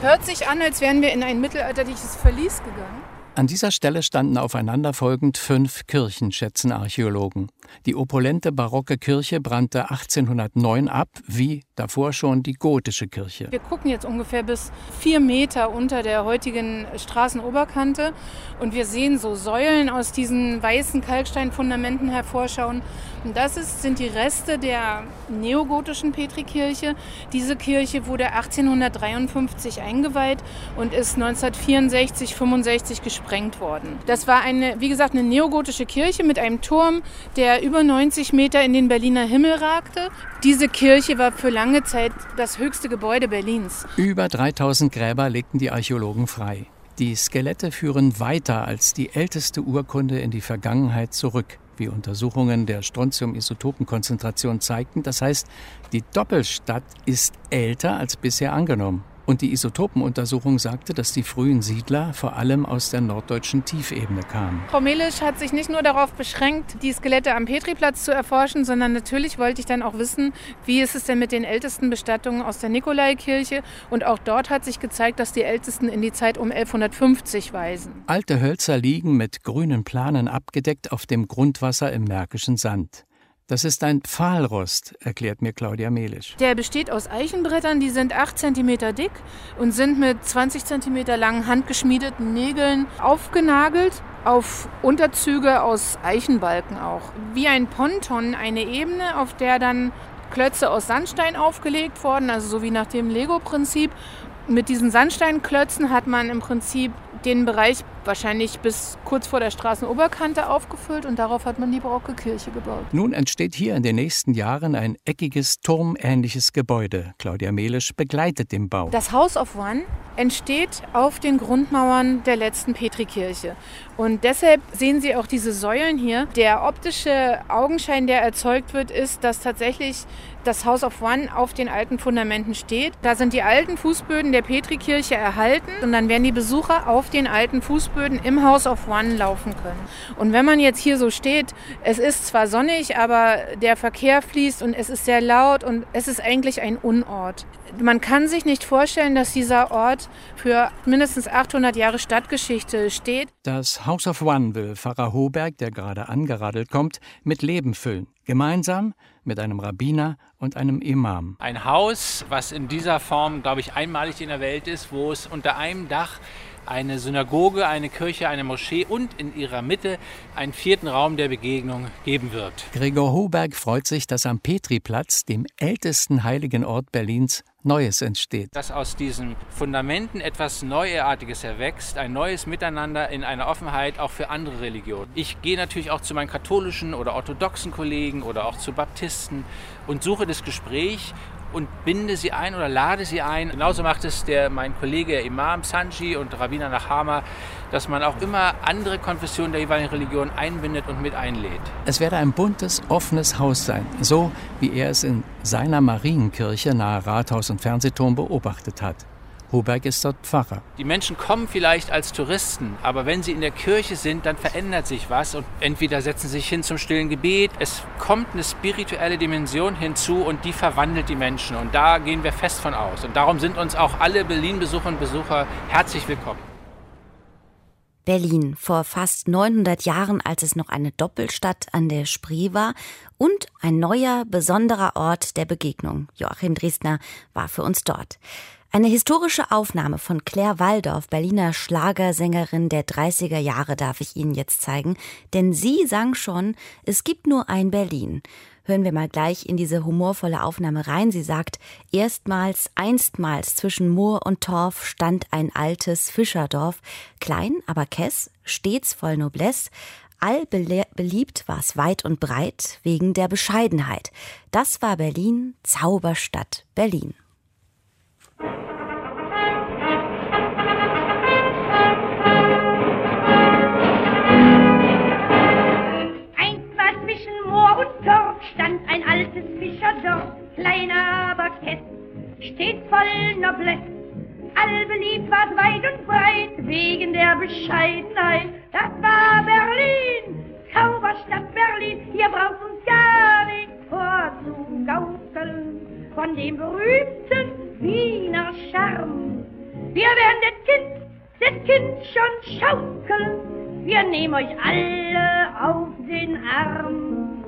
Hört sich an, als wären wir in ein mittelalterliches Verlies gegangen. An dieser Stelle standen aufeinanderfolgend fünf Kirchen, Archäologen. Die opulente barocke Kirche brannte 1809 ab, wie davor schon die gotische Kirche. Wir gucken jetzt ungefähr bis vier Meter unter der heutigen Straßenoberkante und wir sehen so Säulen aus diesen weißen Kalksteinfundamenten hervorschauen. Und das ist, sind die Reste der neogotischen Petrikirche. Diese Kirche wurde 1853 eingeweiht und ist 1964, 65 gesprengt worden. Das war eine, wie gesagt, eine neogotische Kirche mit einem Turm, der über 90 Meter in den Berliner Himmel ragte. Diese Kirche war für lange Zeit das höchste Gebäude Berlins. Über 3000 Gräber legten die Archäologen frei. Die Skelette führen weiter als die älteste Urkunde in die Vergangenheit zurück, wie Untersuchungen der Strontium-Isotopenkonzentration zeigten. Das heißt, die Doppelstadt ist älter als bisher angenommen. Und die Isotopenuntersuchung sagte, dass die frühen Siedler vor allem aus der norddeutschen Tiefebene kamen. Frau Melisch hat sich nicht nur darauf beschränkt, die Skelette am Petriplatz zu erforschen, sondern natürlich wollte ich dann auch wissen, wie ist es denn mit den ältesten Bestattungen aus der Nikolaikirche. Und auch dort hat sich gezeigt, dass die ältesten in die Zeit um 1150 weisen. Alte Hölzer liegen mit grünen Planen abgedeckt auf dem Grundwasser im Märkischen Sand. Das ist ein Pfahlrost, erklärt mir Claudia Melisch. Der besteht aus Eichenbrettern, die sind 8 cm dick und sind mit 20 cm langen handgeschmiedeten Nägeln aufgenagelt auf Unterzüge aus Eichenbalken auch. Wie ein Ponton, eine Ebene, auf der dann Klötze aus Sandstein aufgelegt wurden, also so wie nach dem Lego-Prinzip. Mit diesen Sandsteinklötzen hat man im Prinzip den Bereich wahrscheinlich bis kurz vor der Straßenoberkante aufgefüllt und darauf hat man die barocke Kirche gebaut. Nun entsteht hier in den nächsten Jahren ein eckiges, turmähnliches Gebäude. Claudia Melisch begleitet den Bau. Das House of One entsteht auf den Grundmauern der letzten Petrikirche. Und deshalb sehen Sie auch diese Säulen hier. Der optische Augenschein, der erzeugt wird, ist, dass tatsächlich das House of One auf den alten Fundamenten steht. Da sind die alten Fußböden der Petrikirche erhalten und dann werden die Besucher auf den alten Fußböden im House of One laufen können. Und wenn man jetzt hier so steht, es ist zwar sonnig, aber der Verkehr fließt und es ist sehr laut und es ist eigentlich ein Unort. Man kann sich nicht vorstellen, dass dieser Ort für mindestens 800 Jahre Stadtgeschichte steht. Das House of One will Pfarrer Hoberg, der gerade angeradelt kommt, mit Leben füllen. Gemeinsam mit einem Rabbiner und einem Imam. Ein Haus, was in dieser Form, glaube ich, einmalig in der Welt ist, wo es unter einem Dach eine Synagoge, eine Kirche, eine Moschee und in ihrer Mitte einen vierten Raum der Begegnung geben wird. Gregor Hoberg freut sich, dass am Petriplatz, dem ältesten heiligen Ort Berlins, Neues entsteht. Dass aus diesen Fundamenten etwas Neuartiges erwächst, ein neues Miteinander in einer Offenheit auch für andere Religionen. Ich gehe natürlich auch zu meinen katholischen oder orthodoxen Kollegen oder auch zu Baptisten und suche das Gespräch und binde sie ein oder lade sie ein. Genauso macht es der, mein Kollege Imam Sanji und Rabbiner Nachama, dass man auch immer andere Konfessionen der jeweiligen Religion einbindet und mit einlädt. Es werde ein buntes, offenes Haus sein, so wie er es in seiner Marienkirche nahe Rathaus und Fernsehturm beobachtet hat. Huberg ist dort Pfarrer. Die Menschen kommen vielleicht als Touristen, aber wenn sie in der Kirche sind, dann verändert sich was und entweder setzen sie sich hin zum stillen Gebet. Es kommt eine spirituelle Dimension hinzu und die verwandelt die Menschen und da gehen wir fest von aus. Und darum sind uns auch alle Berlin-Besucherinnen und Besucher herzlich willkommen. Berlin vor fast 900 Jahren, als es noch eine Doppelstadt an der Spree war und ein neuer, besonderer Ort der Begegnung. Joachim Dresdner war für uns dort. Eine historische Aufnahme von Claire Waldorf, Berliner Schlagersängerin der 30er Jahre, darf ich Ihnen jetzt zeigen, denn sie sang schon, es gibt nur ein Berlin. Hören wir mal gleich in diese humorvolle Aufnahme rein. Sie sagt, erstmals, einstmals zwischen Moor und Torf stand ein altes Fischerdorf, klein, aber kess, stets voll Noblesse, all beliebt war's weit und breit wegen der Bescheidenheit. Das war Berlin, Zauberstadt Berlin. Stand ein altes Fischerdorf, kleiner aber kess, stets voll Noblesse. Allbeliebt war's weit und breit, wegen der Bescheidenheit. Das war Berlin, Zauberstadt Berlin, hier braucht uns gar nicht vorzugaukeln von dem berühmten Wiener Charme. Wir werden das Kind, das Kind schon schaukeln, wir nehmen euch alle auf den Arm.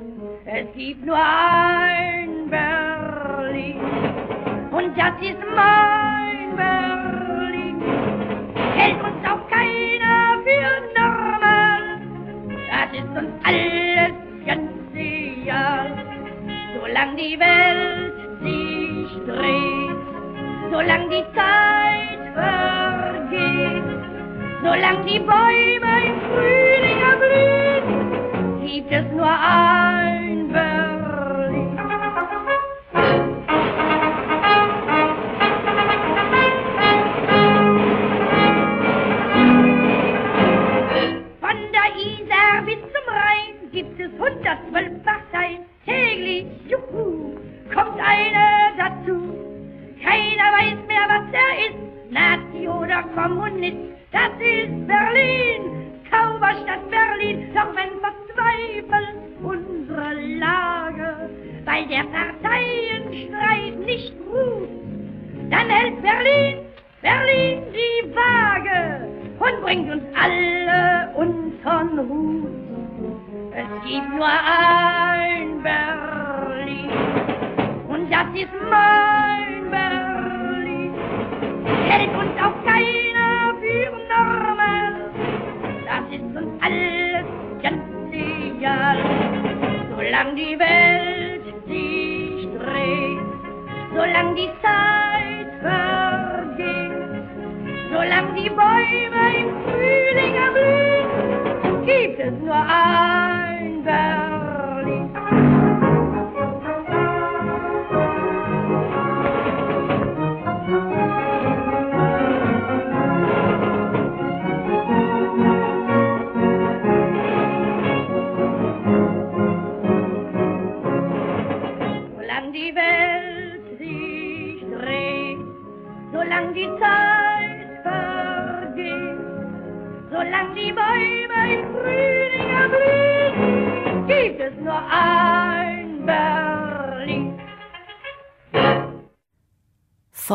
Es gibt nur ein Berlin und das ist mein Berlin. Hält uns auch keiner für normal, das ist uns alles ganz egal. Solange die Welt sich dreht, solange die Zeit vergeht, solange die Bäume im Frühling erblühen, gibt es nur ein gibt es 112 Parteien. Täglich, juhu, kommt eine dazu. Keiner weiß mehr, was er ist, Nazi oder Kommunist. Das ist Berlin, Zauberstadt Berlin. Doch wenn verzweifelt unsere Lage, weil der Parteienstreit nicht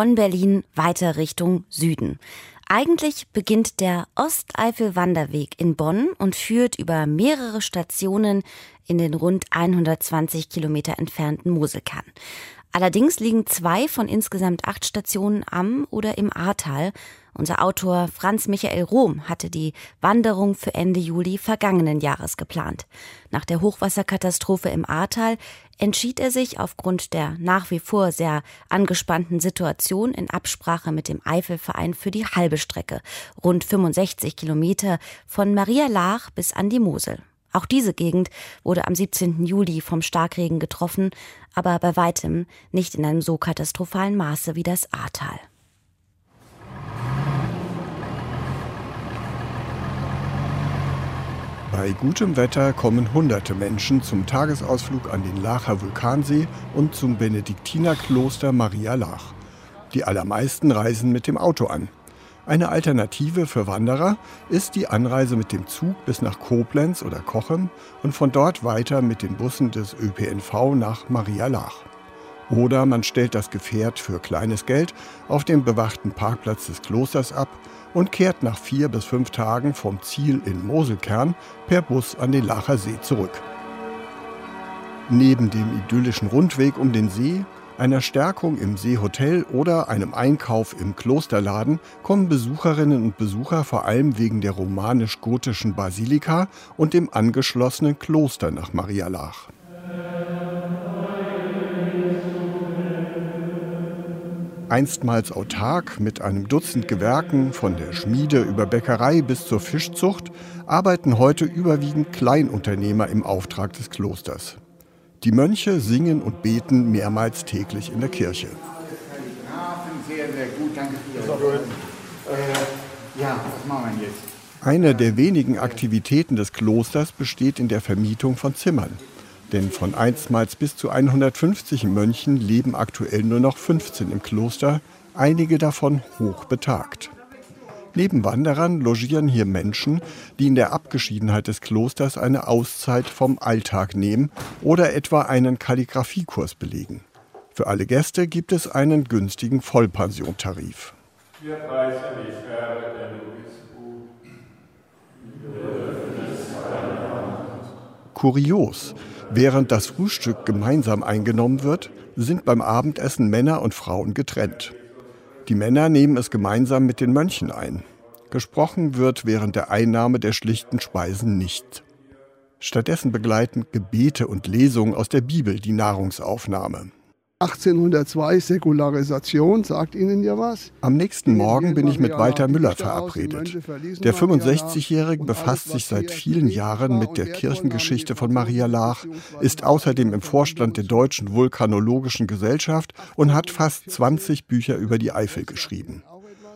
Von Berlin weiter Richtung Süden. Eigentlich beginnt der Osteifel-Wanderweg in Bonn und führt über mehrere Stationen in den rund 120 Kilometer entfernten Moselkern. Allerdings liegen zwei von insgesamt acht Stationen am oder im Ahrtal. Unser Autor Franz Michael Rohm hatte die Wanderung für Ende Juli vergangenen Jahres geplant. Nach der Hochwasserkatastrophe im Ahrtal entschied er sich aufgrund der nach wie vor sehr angespannten Situation in Absprache mit dem Eifelverein für die halbe Strecke, rund 65 Kilometer von Maria Laach bis an die Mosel. Auch diese Gegend wurde am 17. Juli vom Starkregen getroffen, aber bei weitem nicht in einem so katastrophalen Maße wie das Ahrtal. Bei gutem Wetter kommen hunderte Menschen zum Tagesausflug an den Laacher Vulkansee und zum Benediktinerkloster Maria Laach. Die allermeisten reisen mit dem Auto an. Eine Alternative für Wanderer ist die Anreise mit dem Zug bis nach Koblenz oder Cochem und von dort weiter mit den Bussen des ÖPNV nach Maria Laach. Oder man stellt das Gefährt für kleines Geld auf dem bewachten Parkplatz des Klosters ab und kehrt nach vier bis fünf Tagen vom Ziel in Moselkern per Bus an den Lacher See zurück. Neben dem idyllischen Rundweg um den See, einer Stärkung im Seehotel oder einem Einkauf im Klosterladen kommen Besucherinnen und Besucher vor allem wegen der romanisch-gotischen Basilika und dem angeschlossenen Kloster nach Maria Einstmals autark mit einem Dutzend Gewerken von der Schmiede über Bäckerei bis zur Fischzucht arbeiten heute überwiegend Kleinunternehmer im Auftrag des Klosters. Die Mönche singen und beten mehrmals täglich in der Kirche. Sehr, sehr gut, danke für Ja, was machen wir jetzt? Eine der wenigen Aktivitäten des Klosters besteht in der Vermietung von Zimmern. Denn von einstmals bis zu 150 Mönchen leben aktuell nur noch 15 im Kloster, einige davon hoch betagt. Neben Wanderern logieren hier Menschen, die in der Abgeschiedenheit des Klosters eine Auszeit vom Alltag nehmen oder etwa einen Kalligrafiekurs belegen. Für alle Gäste gibt es einen günstigen Vollpensiontarif. Kurios, während das Frühstück gemeinsam eingenommen wird, sind beim Abendessen Männer und Frauen getrennt. Die Männer nehmen es gemeinsam mit den Mönchen ein. Gesprochen wird während der Einnahme der schlichten Speisen nicht. Stattdessen begleiten Gebete und Lesungen aus der Bibel die Nahrungsaufnahme. 1802 Säkularisation, sagt Ihnen ja was? Am nächsten Morgen bin ich mit Walter Müller verabredet. Der 65-Jährige befasst sich seit vielen Jahren mit der Kirchengeschichte von Maria Laach, ist außerdem im Vorstand der Deutschen Vulkanologischen Gesellschaft und hat fast 20 Bücher über die Eifel geschrieben.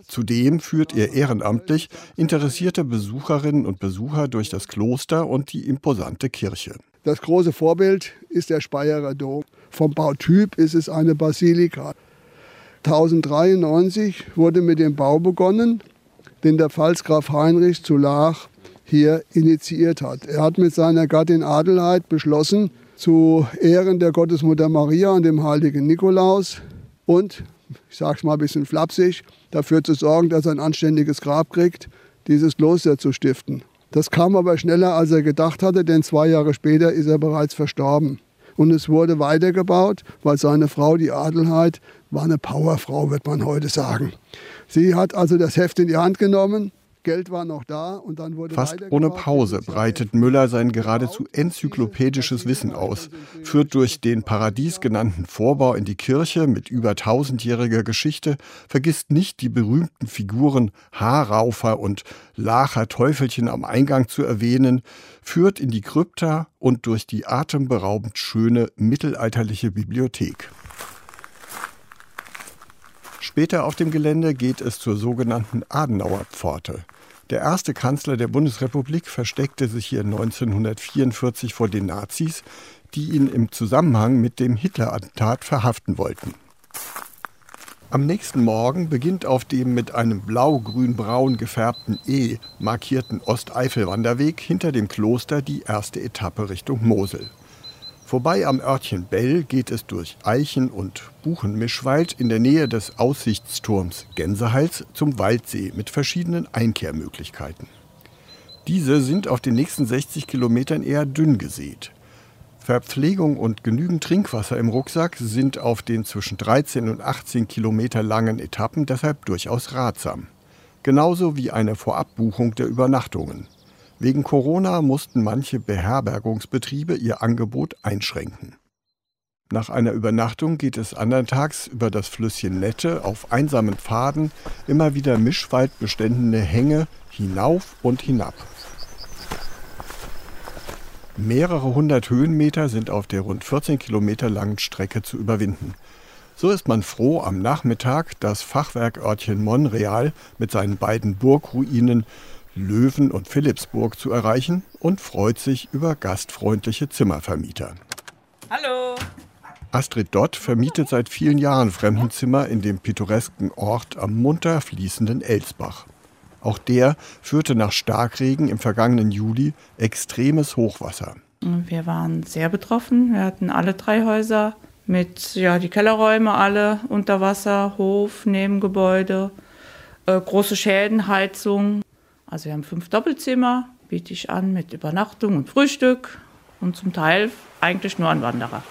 Zudem führt er ehrenamtlich interessierte Besucherinnen und Besucher durch das Kloster und die imposante Kirche. Das große Vorbild ist der Speyerer Dom. Vom Bautyp ist es eine Basilika. 1093 wurde mit dem Bau begonnen, den der Pfalzgraf Heinrich zu Laach hier initiiert hat. Er hat mit seiner Gattin Adelheid beschlossen, zu Ehren der Gottesmutter Maria und dem heiligen Nikolaus und, ich sage es mal ein bisschen flapsig, dafür zu sorgen, dass er ein anständiges Grab kriegt, dieses Kloster zu stiften. Das kam aber schneller, als er gedacht hatte, denn zwei Jahre später ist er bereits verstorben. Und es wurde weitergebaut, weil seine Frau, die Adelheid, war eine Powerfrau, wird man heute sagen. Sie hat also das Heft in die Hand genommen, Geld war noch da und dann wurde Fast ohne Pause breitet Müller sein geradezu enzyklopädisches Wissen aus, führt durch den Paradies genannten Vorbau in die Kirche mit über tausendjähriger Geschichte, vergisst nicht die berühmten Figuren Haarraufer und Lacher Teufelchen am Eingang zu erwähnen, führt in die Krypta und durch die atemberaubend schöne mittelalterliche Bibliothek. Später auf dem Gelände geht es zur sogenannten Adenauer Pforte. Der erste Kanzler der Bundesrepublik versteckte sich hier 1944 vor den Nazis, die ihn im Zusammenhang mit dem Hitler-Attentat verhaften wollten. Am nächsten Morgen beginnt auf dem mit einem blau-grün-braun gefärbten E markierten Osteifelwanderweg hinter dem Kloster die erste Etappe Richtung Mosel. Vorbei am Örtchen Bell geht es durch Eichen- und Buchenmischwald in der Nähe des Aussichtsturms Gänsehals zum Waldsee mit verschiedenen Einkehrmöglichkeiten. Diese sind auf den nächsten 60 Kilometern eher dünn gesät. Verpflegung und genügend Trinkwasser im Rucksack sind auf den zwischen 13 und 18 Kilometer langen Etappen deshalb durchaus ratsam. Genauso wie eine Vorabbuchung der Übernachtungen. Wegen Corona mussten manche Beherbergungsbetriebe ihr Angebot einschränken. Nach einer Übernachtung geht es anderntags über das Flüsschen Nette auf einsamen Pfaden immer wieder mischwaldbeständige Hänge hinauf und hinab. Mehrere hundert Höhenmeter sind auf der rund 14 Kilometer langen Strecke zu überwinden. So ist man froh, am Nachmittag das Fachwerkörtchen Monreal mit seinen beiden Burgruinen Löwen und Philipsburg zu erreichen und freut sich über gastfreundliche Zimmervermieter. Hallo! Astrid Dott vermietet seit vielen Jahren Fremdenzimmer in dem pittoresken Ort am munter fließenden Elsbach. Auch der führte nach Starkregen im vergangenen Juli extremes Hochwasser. Wir waren sehr betroffen. Wir hatten alle drei Häuser mit ja, die Kellerräume alle unter Wasser, Hof, Nebengebäude, äh, große Schäden, Heizung. Also wir haben fünf Doppelzimmer, biete ich an mit Übernachtung und Frühstück und zum Teil eigentlich nur an Wanderer.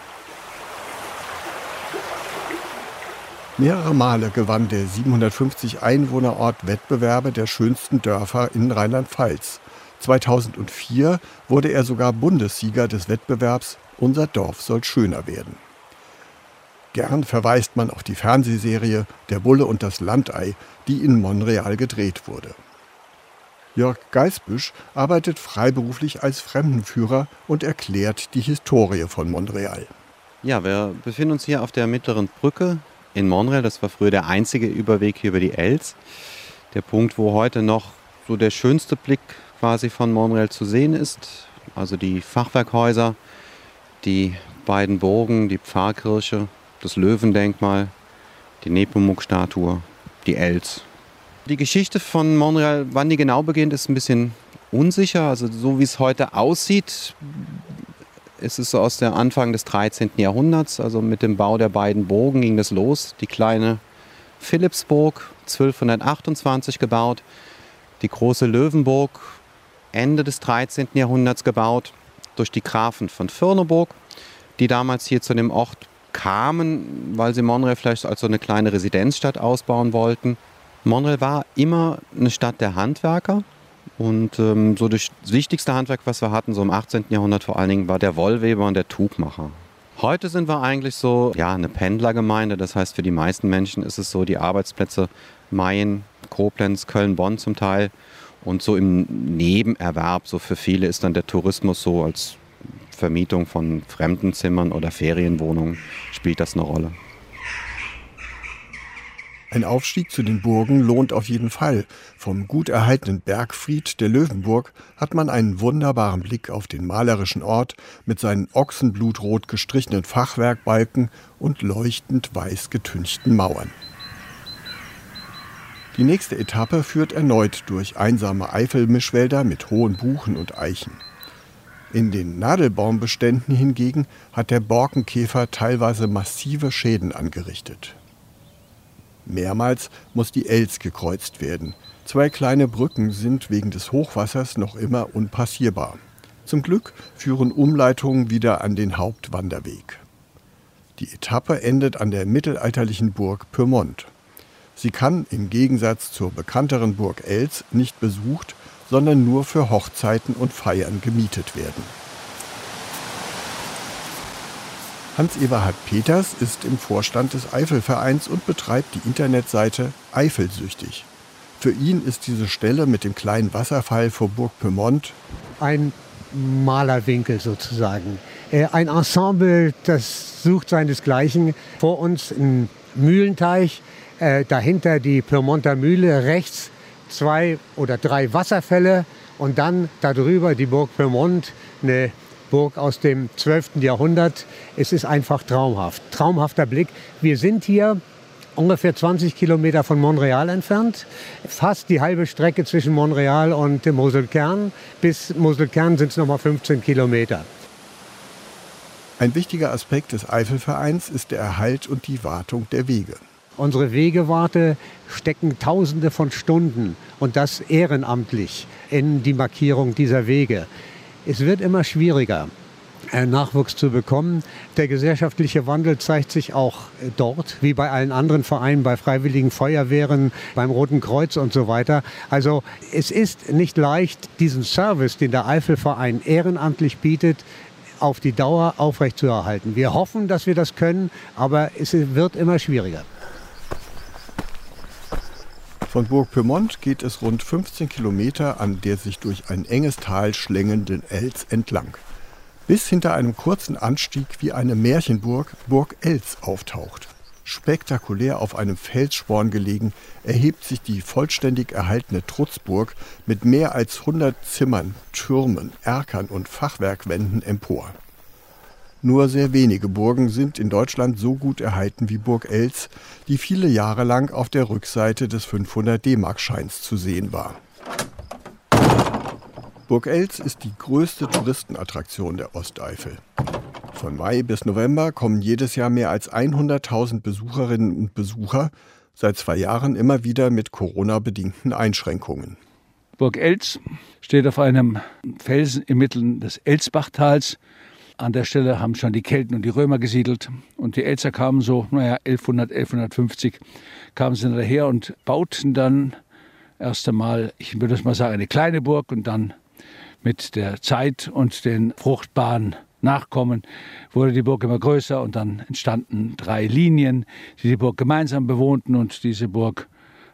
Mehrere Male gewann der 750 Einwohnerort Wettbewerbe der schönsten Dörfer in Rheinland-Pfalz. 2004 wurde er sogar Bundessieger des Wettbewerbs Unser Dorf soll schöner werden. Gern verweist man auf die Fernsehserie Der Bulle und das Landei, die in Montreal gedreht wurde. Jörg Geisbüsch arbeitet freiberuflich als Fremdenführer und erklärt die Historie von Montreal. Ja, wir befinden uns hier auf der mittleren Brücke in Montreal. Das war früher der einzige Überweg hier über die Els. Der Punkt, wo heute noch so der schönste Blick quasi von Montreal zu sehen ist. Also die Fachwerkhäuser, die beiden Burgen, die Pfarrkirche, das Löwendenkmal, die Nepomuk-Statue, die Els die Geschichte von Montreal, wann die genau beginnt, ist ein bisschen unsicher. Also so wie es heute aussieht, ist es so aus der Anfang des 13. Jahrhunderts. Also mit dem Bau der beiden Burgen ging das los. Die kleine Philippsburg 1228 gebaut, die große Löwenburg Ende des 13. Jahrhunderts gebaut durch die Grafen von Firneburg, die damals hier zu dem Ort kamen, weil sie Montreal vielleicht als so eine kleine Residenzstadt ausbauen wollten. Montreal war immer eine Stadt der Handwerker. Und ähm, so das wichtigste Handwerk, was wir hatten, so im 18. Jahrhundert vor allen Dingen, war der Wollweber und der Tuchmacher. Heute sind wir eigentlich so ja, eine Pendlergemeinde. Das heißt, für die meisten Menschen ist es so die Arbeitsplätze Mayen, Koblenz, Köln, Bonn zum Teil. Und so im Nebenerwerb, so für viele ist dann der Tourismus so als Vermietung von Fremdenzimmern oder Ferienwohnungen spielt das eine Rolle. Ein Aufstieg zu den Burgen lohnt auf jeden Fall. Vom gut erhaltenen Bergfried der Löwenburg hat man einen wunderbaren Blick auf den malerischen Ort mit seinen ochsenblutrot gestrichenen Fachwerkbalken und leuchtend weiß getünchten Mauern. Die nächste Etappe führt erneut durch einsame Eifelmischwälder mit hohen Buchen und Eichen. In den Nadelbaumbeständen hingegen hat der Borkenkäfer teilweise massive Schäden angerichtet. Mehrmals muss die Els gekreuzt werden. Zwei kleine Brücken sind wegen des Hochwassers noch immer unpassierbar. Zum Glück führen Umleitungen wieder an den Hauptwanderweg. Die Etappe endet an der mittelalterlichen Burg Pyrmont. Sie kann im Gegensatz zur bekannteren Burg Els nicht besucht, sondern nur für Hochzeiten und Feiern gemietet werden. Hans-Eberhard Peters ist im Vorstand des Eifelvereins und betreibt die Internetseite Eifelsüchtig. Für ihn ist diese Stelle mit dem kleinen Wasserfall vor Burg Pyrmont ein Malerwinkel sozusagen. Äh, ein Ensemble, das sucht seinesgleichen. Vor uns ein Mühlenteich, äh, dahinter die Pyrmonter Mühle, rechts zwei oder drei Wasserfälle und dann darüber die Burg Pyrmont, eine Burg aus dem 12. Jahrhundert. Es ist einfach traumhaft. Traumhafter Blick. Wir sind hier ungefähr 20 Kilometer von Montreal entfernt. Fast die halbe Strecke zwischen Montreal und Moselkern. Bis Moselkern sind es nochmal 15 Kilometer. Ein wichtiger Aspekt des Eifelvereins ist der Erhalt und die Wartung der Wege. Unsere Wegewarte stecken Tausende von Stunden und das ehrenamtlich in die Markierung dieser Wege. Es wird immer schwieriger. Äh, Nachwuchs zu bekommen. Der gesellschaftliche Wandel zeigt sich auch äh, dort, wie bei allen anderen Vereinen, bei Freiwilligen Feuerwehren, beim Roten Kreuz und so weiter. Also es ist nicht leicht, diesen Service, den der Eifelverein ehrenamtlich bietet, auf die Dauer aufrechtzuerhalten. Wir hoffen, dass wir das können, aber es wird immer schwieriger. Von Burg Pyrmont geht es rund 15 Kilometer an der sich durch ein enges Tal schlängelnden Els entlang, bis hinter einem kurzen Anstieg wie eine Märchenburg Burg Els auftaucht. Spektakulär auf einem Felssporn gelegen, erhebt sich die vollständig erhaltene Trutzburg mit mehr als 100 Zimmern, Türmen, Erkern und Fachwerkwänden empor. Nur sehr wenige Burgen sind in Deutschland so gut erhalten wie Burg Els, die viele Jahre lang auf der Rückseite des 500 D-Mark-Scheins zu sehen war. Burg Els ist die größte Touristenattraktion der Osteifel. Von Mai bis November kommen jedes Jahr mehr als 100.000 Besucherinnen und Besucher, seit zwei Jahren immer wieder mit Corona-bedingten Einschränkungen. Burg Els steht auf einem Felsen inmitten des Elsbachtals an der Stelle haben schon die Kelten und die Römer gesiedelt. Und die Elster kamen so, naja, 1100, 1150 kamen sie daher und bauten dann erst einmal, ich würde es mal sagen, eine kleine Burg und dann mit der Zeit und den fruchtbaren Nachkommen wurde die Burg immer größer und dann entstanden drei Linien, die die Burg gemeinsam bewohnten und diese Burg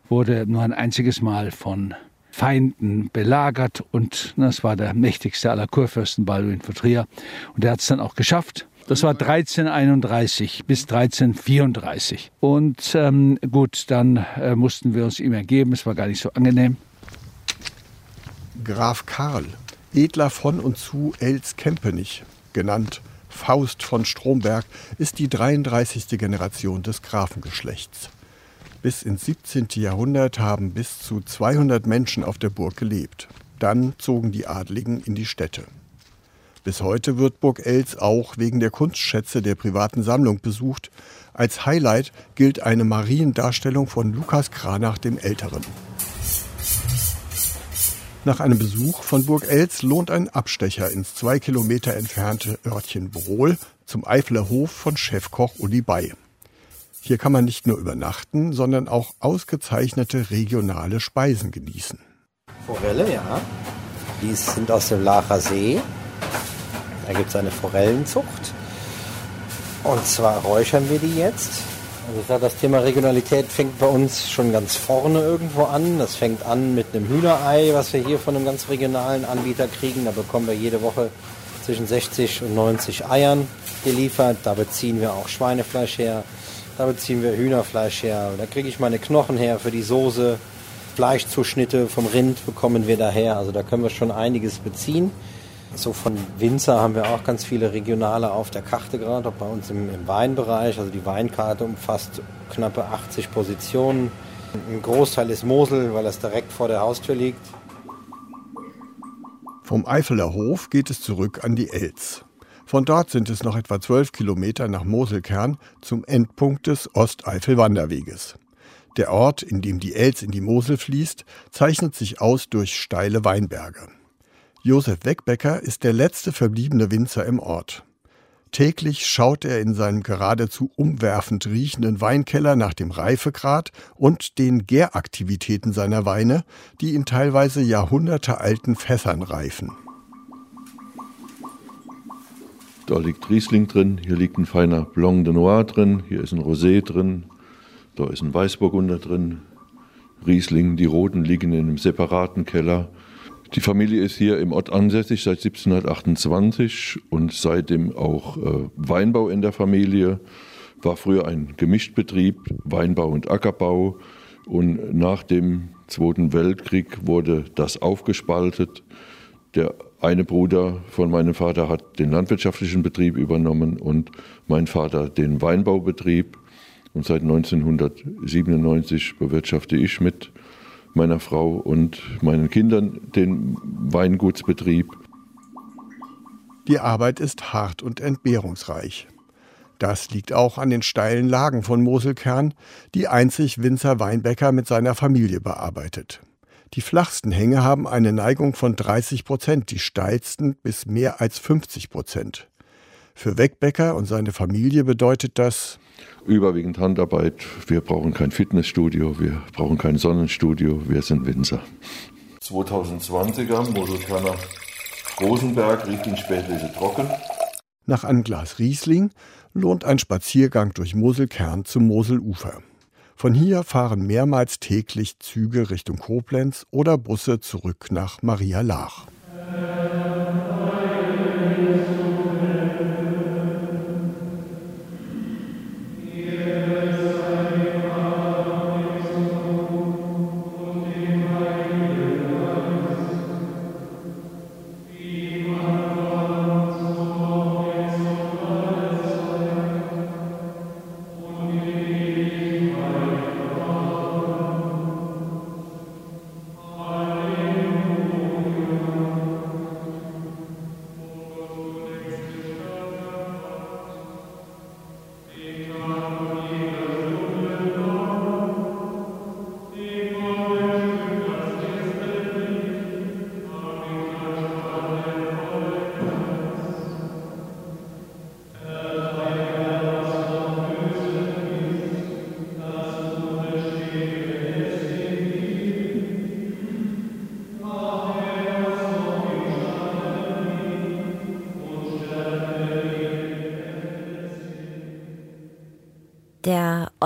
wurde nur ein einziges Mal von Feinden belagert und das war der mächtigste aller Kurfürsten, Balduin von Trier. Und er hat es dann auch geschafft. Das war 1331 bis 1334. Und ähm, gut, dann äh, mussten wir uns ihm ergeben. Es war gar nicht so angenehm. Graf Karl, Edler von und zu Els-Kempenich, genannt Faust von Stromberg, ist die 33. Generation des Grafengeschlechts. Bis ins 17. Jahrhundert haben bis zu 200 Menschen auf der Burg gelebt. Dann zogen die Adligen in die Städte. Bis heute wird Burg Els auch wegen der Kunstschätze der privaten Sammlung besucht. Als Highlight gilt eine Mariendarstellung von Lukas Kranach dem Älteren. Nach einem Besuch von Burg Els lohnt ein Abstecher ins zwei Kilometer entfernte Örtchen Brohl zum Eifler Hof von Chefkoch Uli Bay. Hier kann man nicht nur übernachten, sondern auch ausgezeichnete regionale Speisen genießen. Forelle, ja. Die sind aus dem Lacher See. Da gibt es eine Forellenzucht. Und zwar räuchern wir die jetzt. Also das Thema Regionalität fängt bei uns schon ganz vorne irgendwo an. Das fängt an mit einem Hühnerei, was wir hier von einem ganz regionalen Anbieter kriegen. Da bekommen wir jede Woche zwischen 60 und 90 Eiern geliefert. Da beziehen wir auch Schweinefleisch her. Da beziehen wir Hühnerfleisch her. Da kriege ich meine Knochen her für die Soße. Fleischzuschnitte vom Rind bekommen wir daher. Also da können wir schon einiges beziehen. So von Winzer haben wir auch ganz viele regionale auf der Karte gerade, auch bei uns im, im Weinbereich. Also die Weinkarte umfasst knappe 80 Positionen. Ein Großteil ist Mosel, weil das direkt vor der Haustür liegt. Vom Eifeler Hof geht es zurück an die Elz. Von dort sind es noch etwa zwölf Kilometer nach Moselkern zum Endpunkt des Osteifel-Wanderweges. Der Ort, in dem die Elz in die Mosel fließt, zeichnet sich aus durch steile Weinberge. Josef Wegbecker ist der letzte verbliebene Winzer im Ort. Täglich schaut er in seinem geradezu umwerfend riechenden Weinkeller nach dem Reifegrad und den Gäraktivitäten seiner Weine, die in teilweise jahrhundertealten Fässern reifen. Da liegt Riesling drin, hier liegt ein feiner Blanc de Noir drin, hier ist ein Rosé drin, da ist ein Weißburgunder drin. Riesling, die Roten liegen in einem separaten Keller. Die Familie ist hier im Ort ansässig seit 1728 und seitdem auch äh, Weinbau in der Familie. War früher ein Gemischtbetrieb, Weinbau und Ackerbau. Und nach dem Zweiten Weltkrieg wurde das aufgespaltet. Der eine Bruder von meinem Vater hat den landwirtschaftlichen Betrieb übernommen und mein Vater den Weinbaubetrieb. Und seit 1997 bewirtschafte ich mit meiner Frau und meinen Kindern den Weingutsbetrieb. Die Arbeit ist hart und entbehrungsreich. Das liegt auch an den steilen Lagen von Moselkern, die einzig Winzer Weinbecker mit seiner Familie bearbeitet. Die flachsten Hänge haben eine Neigung von 30 Prozent, die steilsten bis mehr als 50 Prozent. Für Wegbecker und seine Familie bedeutet das überwiegend Handarbeit. Wir brauchen kein Fitnessstudio, wir brauchen kein Sonnenstudio, wir sind Winzer. 2020er Moselkerner Rosenberg, Riesling Spätlese trocken. Nach einem Glas Riesling lohnt ein Spaziergang durch Moselkern zum Moselufer. Von hier fahren mehrmals täglich Züge Richtung Koblenz oder Busse zurück nach Maria Laach.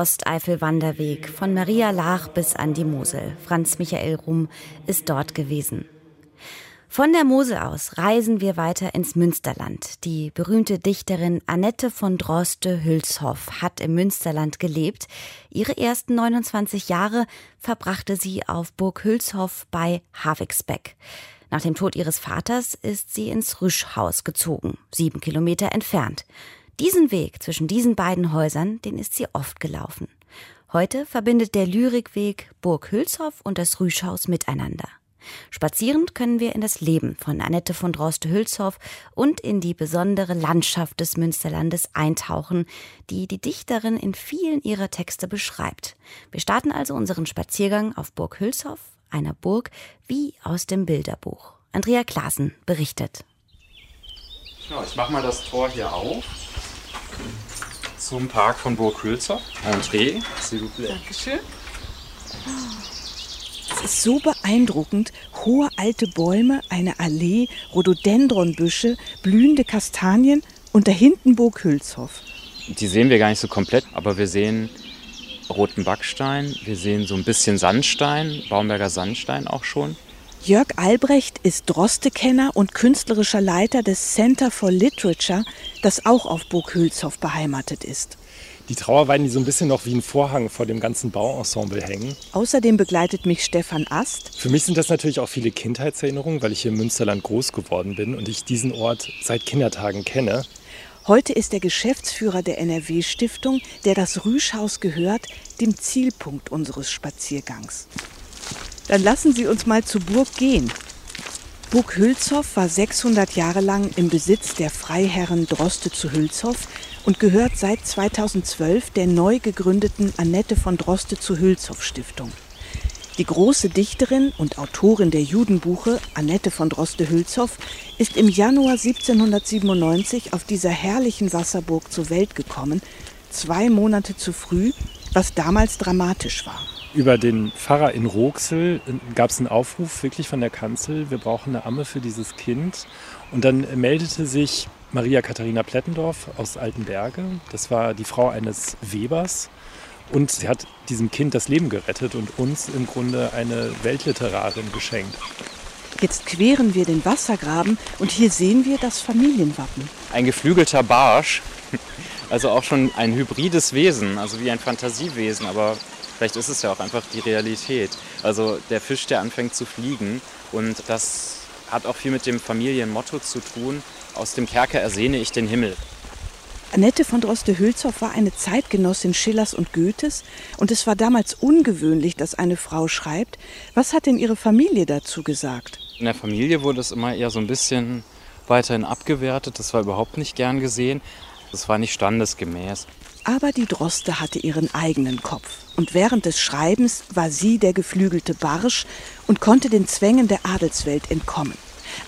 Osteifel-Wanderweg von Maria Laach bis an die Mosel. Franz Michael Rum ist dort gewesen. Von der Mosel aus reisen wir weiter ins Münsterland. Die berühmte Dichterin Annette von Droste-Hülshoff hat im Münsterland gelebt. Ihre ersten 29 Jahre verbrachte sie auf Burg Hülshoff bei Havixbeck. Nach dem Tod ihres Vaters ist sie ins Rüschhaus gezogen, sieben Kilometer entfernt. Diesen Weg zwischen diesen beiden Häusern, den ist sie oft gelaufen. Heute verbindet der Lyrikweg Burg Hülshoff und das Rüschhaus miteinander. Spazierend können wir in das Leben von Annette von Droste-Hülshoff und in die besondere Landschaft des Münsterlandes eintauchen, die die Dichterin in vielen ihrer Texte beschreibt. Wir starten also unseren Spaziergang auf Burg Hülshoff, einer Burg wie aus dem Bilderbuch. Andrea Klaassen berichtet. Ja, ich mache mal das Tor hier auf zum Park von Burg Hülzer. Entree, s'il vous plaît. Dankeschön. Es ist so beeindruckend. Hohe alte Bäume, eine Allee, Rhododendronbüsche, blühende Kastanien und da hinten Burg Hülshoff. Die sehen wir gar nicht so komplett, aber wir sehen roten Backstein, wir sehen so ein bisschen Sandstein, Baumberger Sandstein auch schon. Jörg Albrecht ist Droste-Kenner und künstlerischer Leiter des Center for Literature, das auch auf Burg Hülshoff beheimatet ist. Die Trauerweiden, die so ein bisschen noch wie ein Vorhang vor dem ganzen Bauensemble hängen. Außerdem begleitet mich Stefan Ast. Für mich sind das natürlich auch viele Kindheitserinnerungen, weil ich hier im Münsterland groß geworden bin und ich diesen Ort seit Kindertagen kenne. Heute ist er Geschäftsführer der NRW-Stiftung, der das Rüschhaus gehört, dem Zielpunkt unseres Spaziergangs. Dann lassen Sie uns mal zur Burg gehen. Burg Hülshoff war 600 Jahre lang im Besitz der Freiherren Droste zu Hülshoff und gehört seit 2012 der neu gegründeten Annette von Droste zu Hülshoff Stiftung. Die große Dichterin und Autorin der Judenbuche, Annette von Droste-Hülshoff, ist im Januar 1797 auf dieser herrlichen Wasserburg zur Welt gekommen, zwei Monate zu früh, was damals dramatisch war. Über den Pfarrer in Roxel gab es einen Aufruf wirklich von der Kanzel, wir brauchen eine Amme für dieses Kind. Und dann meldete sich Maria Katharina Plettendorf aus Altenberge. Das war die Frau eines Webers. Und sie hat diesem Kind das Leben gerettet und uns im Grunde eine Weltliterarin geschenkt. Jetzt queren wir den Wassergraben und hier sehen wir das Familienwappen. Ein geflügelter Barsch, also auch schon ein hybrides Wesen, also wie ein Fantasiewesen, aber vielleicht ist es ja auch einfach die Realität. Also der Fisch, der anfängt zu fliegen und das hat auch viel mit dem Familienmotto zu tun, aus dem Kerker ersehne ich den Himmel. Annette von Droste-Hülshoff war eine Zeitgenossin Schillers und Goethes und es war damals ungewöhnlich, dass eine Frau schreibt. Was hat denn ihre Familie dazu gesagt? In der Familie wurde es immer eher so ein bisschen weiterhin abgewertet. Das war überhaupt nicht gern gesehen. Das war nicht standesgemäß. Aber die Droste hatte ihren eigenen Kopf. Und während des Schreibens war sie der geflügelte Barsch und konnte den Zwängen der Adelswelt entkommen.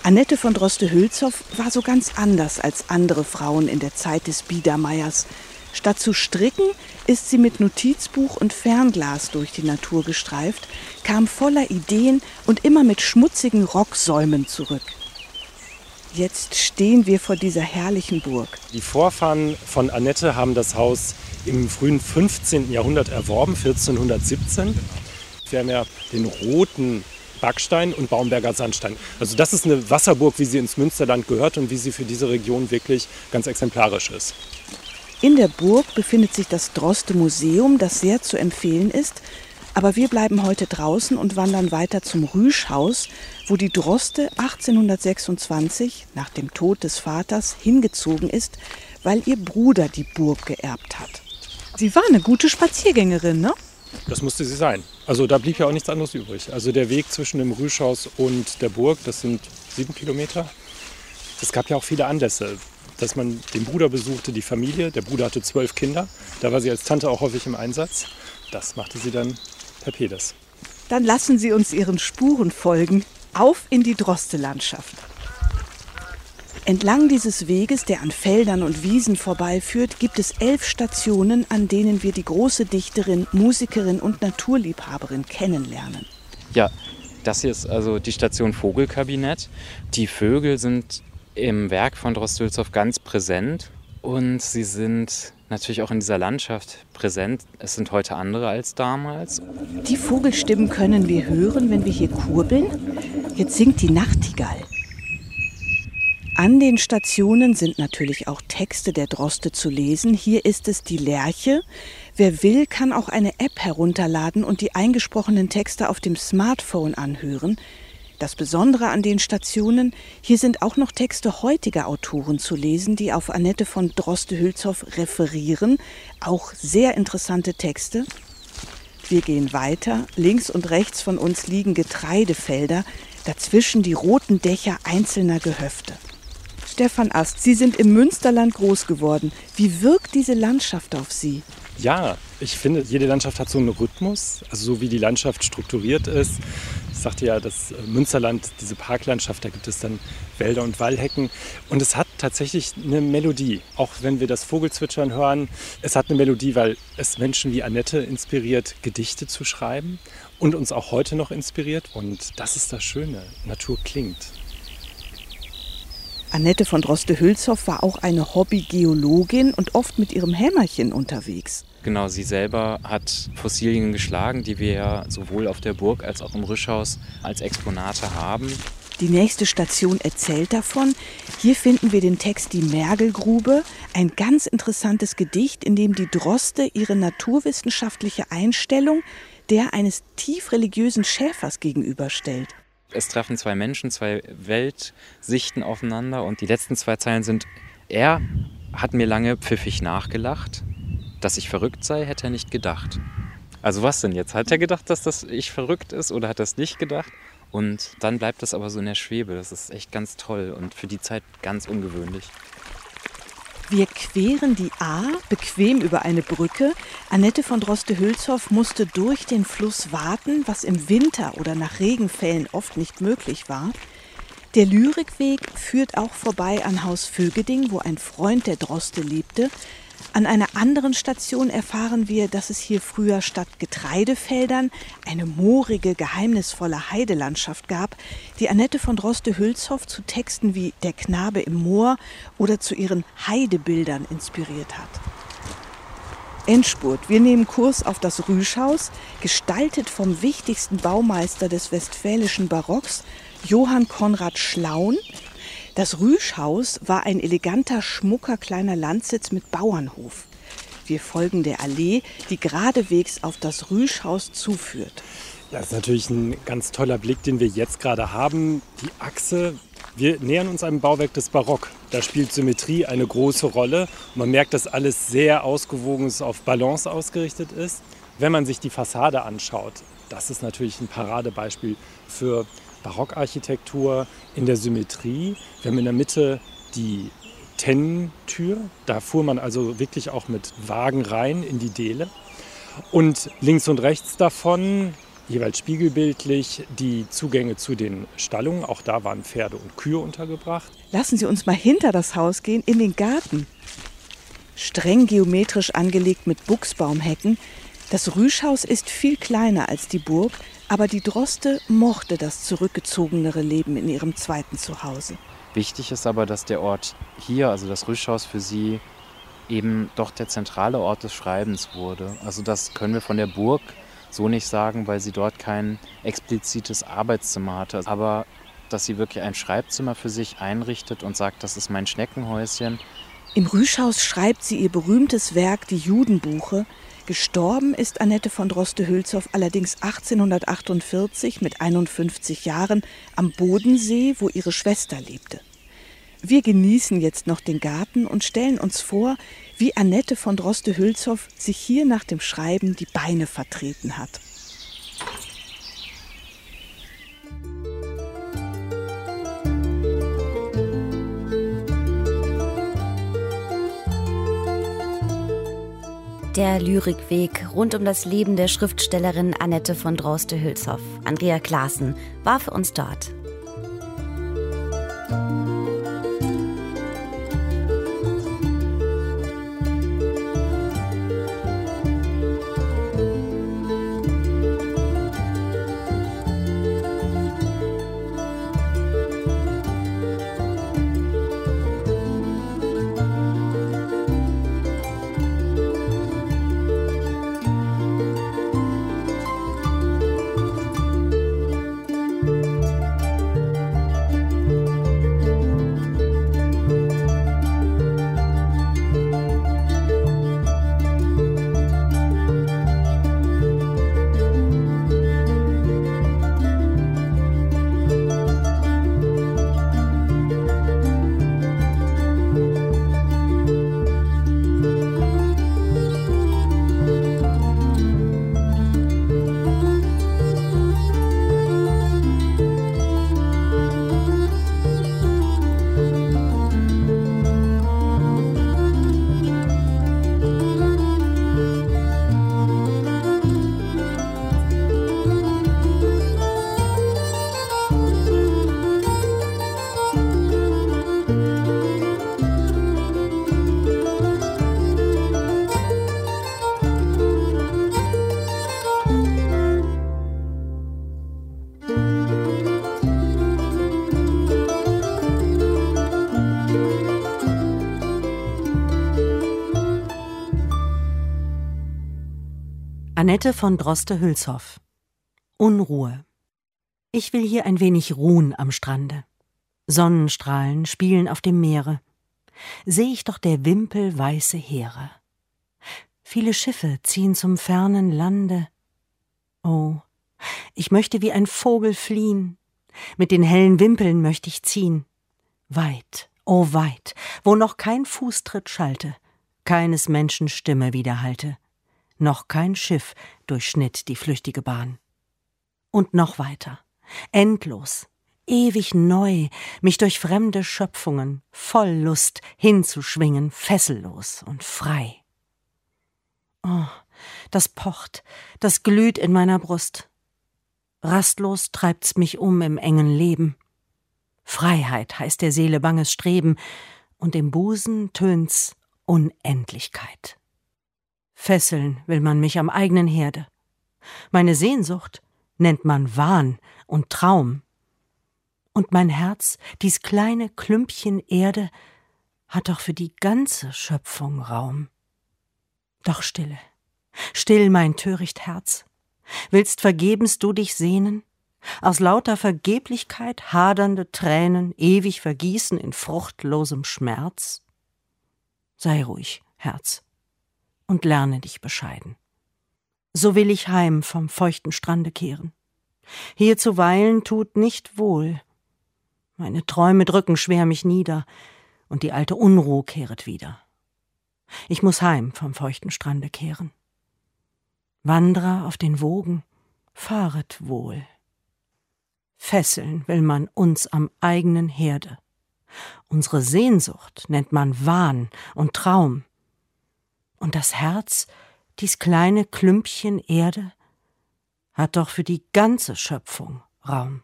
Annette von Droste-Hülshoff war so ganz anders als andere Frauen in der Zeit des Biedermeiers. Statt zu stricken, ist sie mit Notizbuch und Fernglas durch die Natur gestreift, kam voller Ideen und immer mit schmutzigen Rocksäumen zurück. Jetzt stehen wir vor dieser herrlichen Burg. Die Vorfahren von Annette haben das Haus im frühen 15. Jahrhundert erworben, 1417. Wir haben ja den roten Backstein und Baumberger Sandstein. Also das ist eine Wasserburg, wie sie ins Münsterland gehört und wie sie für diese Region wirklich ganz exemplarisch ist. In der Burg befindet sich das Droste Museum, das sehr zu empfehlen ist. Aber wir bleiben heute draußen und wandern weiter zum Rüschhaus, wo die Droste 1826 nach dem Tod des Vaters hingezogen ist, weil ihr Bruder die Burg geerbt hat. Sie war eine gute Spaziergängerin, ne? Das musste sie sein. Also da blieb ja auch nichts anderes übrig. Also der Weg zwischen dem Rüschhaus und der Burg, das sind sieben Kilometer. Es gab ja auch viele Anlässe, dass man den Bruder besuchte, die Familie. Der Bruder hatte zwölf Kinder. Da war sie als Tante auch häufig im Einsatz. Das machte sie dann per Pedes. Dann lassen Sie uns Ihren Spuren folgen. Auf in die Droste-Landschaft. Entlang dieses Weges, der an Feldern und Wiesen vorbeiführt, gibt es elf Stationen, an denen wir die große Dichterin, Musikerin und Naturliebhaberin kennenlernen. Ja, das hier ist also die Station Vogelkabinett. Die Vögel sind im Werk von Drostülzow ganz präsent und sie sind natürlich auch in dieser Landschaft präsent. Es sind heute andere als damals. Die Vogelstimmen können wir hören, wenn wir hier kurbeln. Jetzt singt die Nachtigall. An den Stationen sind natürlich auch Texte der Droste zu lesen. Hier ist es die Lerche. Wer will, kann auch eine App herunterladen und die eingesprochenen Texte auf dem Smartphone anhören. Das Besondere an den Stationen, hier sind auch noch Texte heutiger Autoren zu lesen, die auf Annette von Droste-Hülshoff referieren. Auch sehr interessante Texte. Wir gehen weiter. Links und rechts von uns liegen Getreidefelder, dazwischen die roten Dächer einzelner Gehöfte. Stefan Ast, Sie sind im Münsterland groß geworden. Wie wirkt diese Landschaft auf Sie? Ja, ich finde, jede Landschaft hat so einen Rhythmus, also so wie die Landschaft strukturiert ist. Ich sagte ja, das Münsterland, diese Parklandschaft, da gibt es dann Wälder und Wallhecken. Und es hat tatsächlich eine Melodie. Auch wenn wir das Vogelzwitschern hören, es hat eine Melodie, weil es Menschen wie Annette inspiriert, Gedichte zu schreiben und uns auch heute noch inspiriert. Und das ist das Schöne. Natur klingt. Annette von Droste-Hülshoff war auch eine Hobbygeologin und oft mit ihrem Hämmerchen unterwegs. Genau, sie selber hat Fossilien geschlagen, die wir ja sowohl auf der Burg als auch im Rüschhaus als Exponate haben. Die nächste Station erzählt davon. Hier finden wir den Text Die Mergelgrube, ein ganz interessantes Gedicht, in dem die Droste ihre naturwissenschaftliche Einstellung der eines tief religiösen Schäfers gegenüberstellt. Es treffen zwei Menschen, zwei Weltsichten aufeinander und die letzten zwei Zeilen sind, er hat mir lange pfiffig nachgelacht, dass ich verrückt sei, hätte er nicht gedacht. Also was denn jetzt? Hat er gedacht, dass das ich verrückt ist oder hat er es nicht gedacht? Und dann bleibt das aber so in der Schwebe. Das ist echt ganz toll und für die Zeit ganz ungewöhnlich. Wir queren die A bequem über eine Brücke. Annette von Droste-Hülshoff musste durch den Fluss warten, was im Winter oder nach Regenfällen oft nicht möglich war. Der Lyrikweg führt auch vorbei an Haus Vögeding, wo ein Freund der Droste lebte. An einer anderen Station erfahren wir, dass es hier früher statt Getreidefeldern eine moorige, geheimnisvolle Heidelandschaft gab, die Annette von Droste-Hülshoff zu Texten wie Der Knabe im Moor oder zu ihren Heidebildern inspiriert hat. Endspurt. Wir nehmen Kurs auf das Rüschhaus, gestaltet vom wichtigsten Baumeister des westfälischen Barocks, Johann Konrad Schlaun, das Rüschhaus war ein eleganter, schmucker kleiner Landsitz mit Bauernhof. Wir folgen der Allee, die geradewegs auf das Rüschhaus zuführt. Das ist natürlich ein ganz toller Blick, den wir jetzt gerade haben. Die Achse, wir nähern uns einem Bauwerk des Barock. Da spielt Symmetrie eine große Rolle. Man merkt, dass alles sehr ausgewogen ist, auf Balance ausgerichtet ist. Wenn man sich die Fassade anschaut, das ist natürlich ein Paradebeispiel für Barockarchitektur in der Symmetrie. Wir haben in der Mitte die Tennentür. Da fuhr man also wirklich auch mit Wagen rein in die Dele. Und links und rechts davon, jeweils spiegelbildlich, die Zugänge zu den Stallungen. Auch da waren Pferde und Kühe untergebracht. Lassen Sie uns mal hinter das Haus gehen, in den Garten. Streng geometrisch angelegt mit Buchsbaumhecken. Das Rüschhaus ist viel kleiner als die Burg, aber die Droste mochte das zurückgezogenere Leben in ihrem zweiten Zuhause. Wichtig ist aber, dass der Ort hier, also das Rüschhaus für sie, eben doch der zentrale Ort des Schreibens wurde. Also das können wir von der Burg so nicht sagen, weil sie dort kein explizites Arbeitszimmer hatte. Aber dass sie wirklich ein Schreibzimmer für sich einrichtet und sagt, das ist mein Schneckenhäuschen. Im Rüschhaus schreibt sie ihr berühmtes Werk Die Judenbuche, Gestorben ist Annette von Droste-Hülshoff allerdings 1848 mit 51 Jahren am Bodensee, wo ihre Schwester lebte. Wir genießen jetzt noch den Garten und stellen uns vor, wie Annette von Droste-Hülshoff sich hier nach dem Schreiben die Beine vertreten hat. Der Lyrikweg rund um das Leben der Schriftstellerin Annette von Droste-Hülshoff. Andrea Klaassen war für uns dort. Annette von Droste-Hülshoff. Unruhe. Ich will hier ein wenig ruhen am Strande. Sonnenstrahlen spielen auf dem Meere. Seh ich doch der Wimpel weiße Heere. Viele Schiffe ziehen zum fernen Lande. Oh, ich möchte wie ein Vogel fliehen. Mit den hellen Wimpeln möchte ich ziehen. Weit, oh weit, wo noch kein Fußtritt schallte, keines Menschen Stimme widerhallte noch kein Schiff durchschnitt die flüchtige Bahn. Und noch weiter, endlos, ewig neu, mich durch fremde Schöpfungen voll Lust hinzuschwingen, fessellos und frei. Oh, das pocht, das glüht in meiner Brust. Rastlos treibt's mich um im engen Leben. Freiheit heißt der Seele banges Streben, und im Busen tönt's Unendlichkeit. Fesseln will man mich am eigenen Herde. Meine Sehnsucht nennt man Wahn und Traum. Und mein Herz, dies kleine Klümpchen Erde, hat doch für die ganze Schöpfung Raum. Doch stille, still mein töricht Herz. Willst vergebens du dich sehnen? Aus lauter Vergeblichkeit hadernde Tränen ewig vergießen in fruchtlosem Schmerz? Sei ruhig, Herz, und lerne dich bescheiden. So will ich heim vom feuchten Strande kehren. Hier zu weilen tut nicht wohl. Meine Träume drücken schwer mich nieder, und die alte Unruh kehret wieder. Ich muss heim vom feuchten Strande kehren. Wanderer auf den Wogen, fahret wohl. Fesseln will man uns am eigenen Herde. Unsere Sehnsucht nennt man Wahn und Traum. Und das Herz, dies kleine Klümpchen Erde, hat doch für die ganze Schöpfung Raum.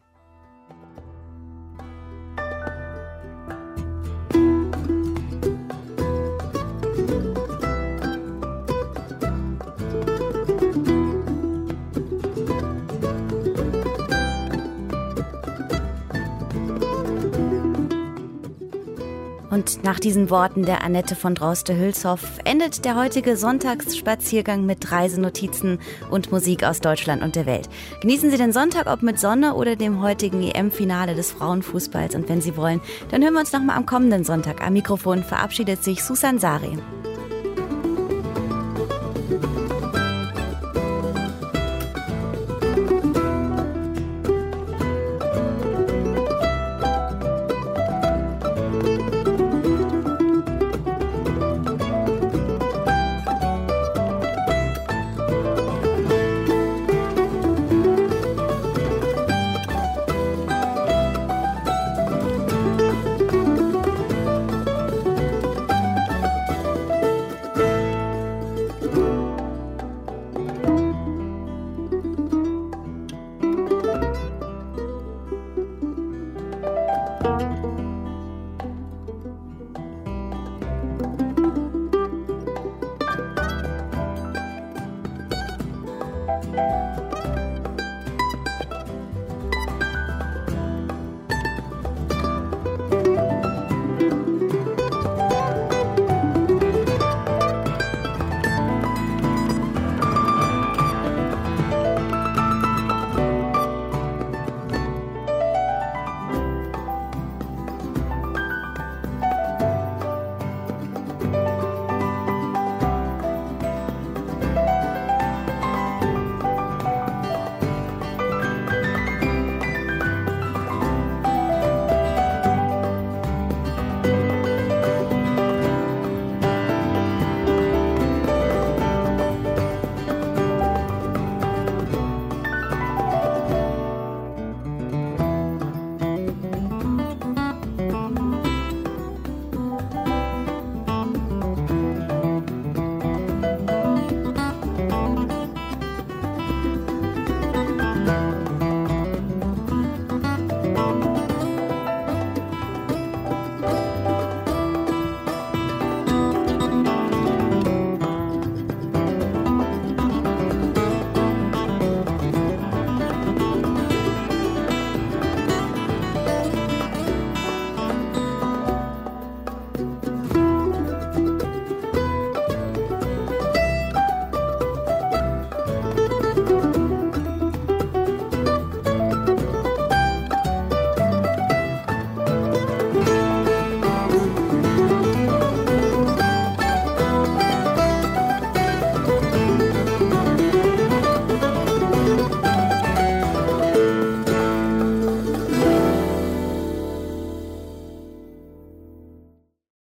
Und nach diesen Worten der Annette von Droste-Hülshoff endet der heutige Sonntagsspaziergang mit Reisenotizen und Musik aus Deutschland und der Welt. Genießen Sie den Sonntag, ob mit Sonne oder dem heutigen EM-Finale des Frauenfußballs. Und wenn Sie wollen, dann hören wir uns nochmal am kommenden Sonntag. Am Mikrofon verabschiedet sich Susan Sari.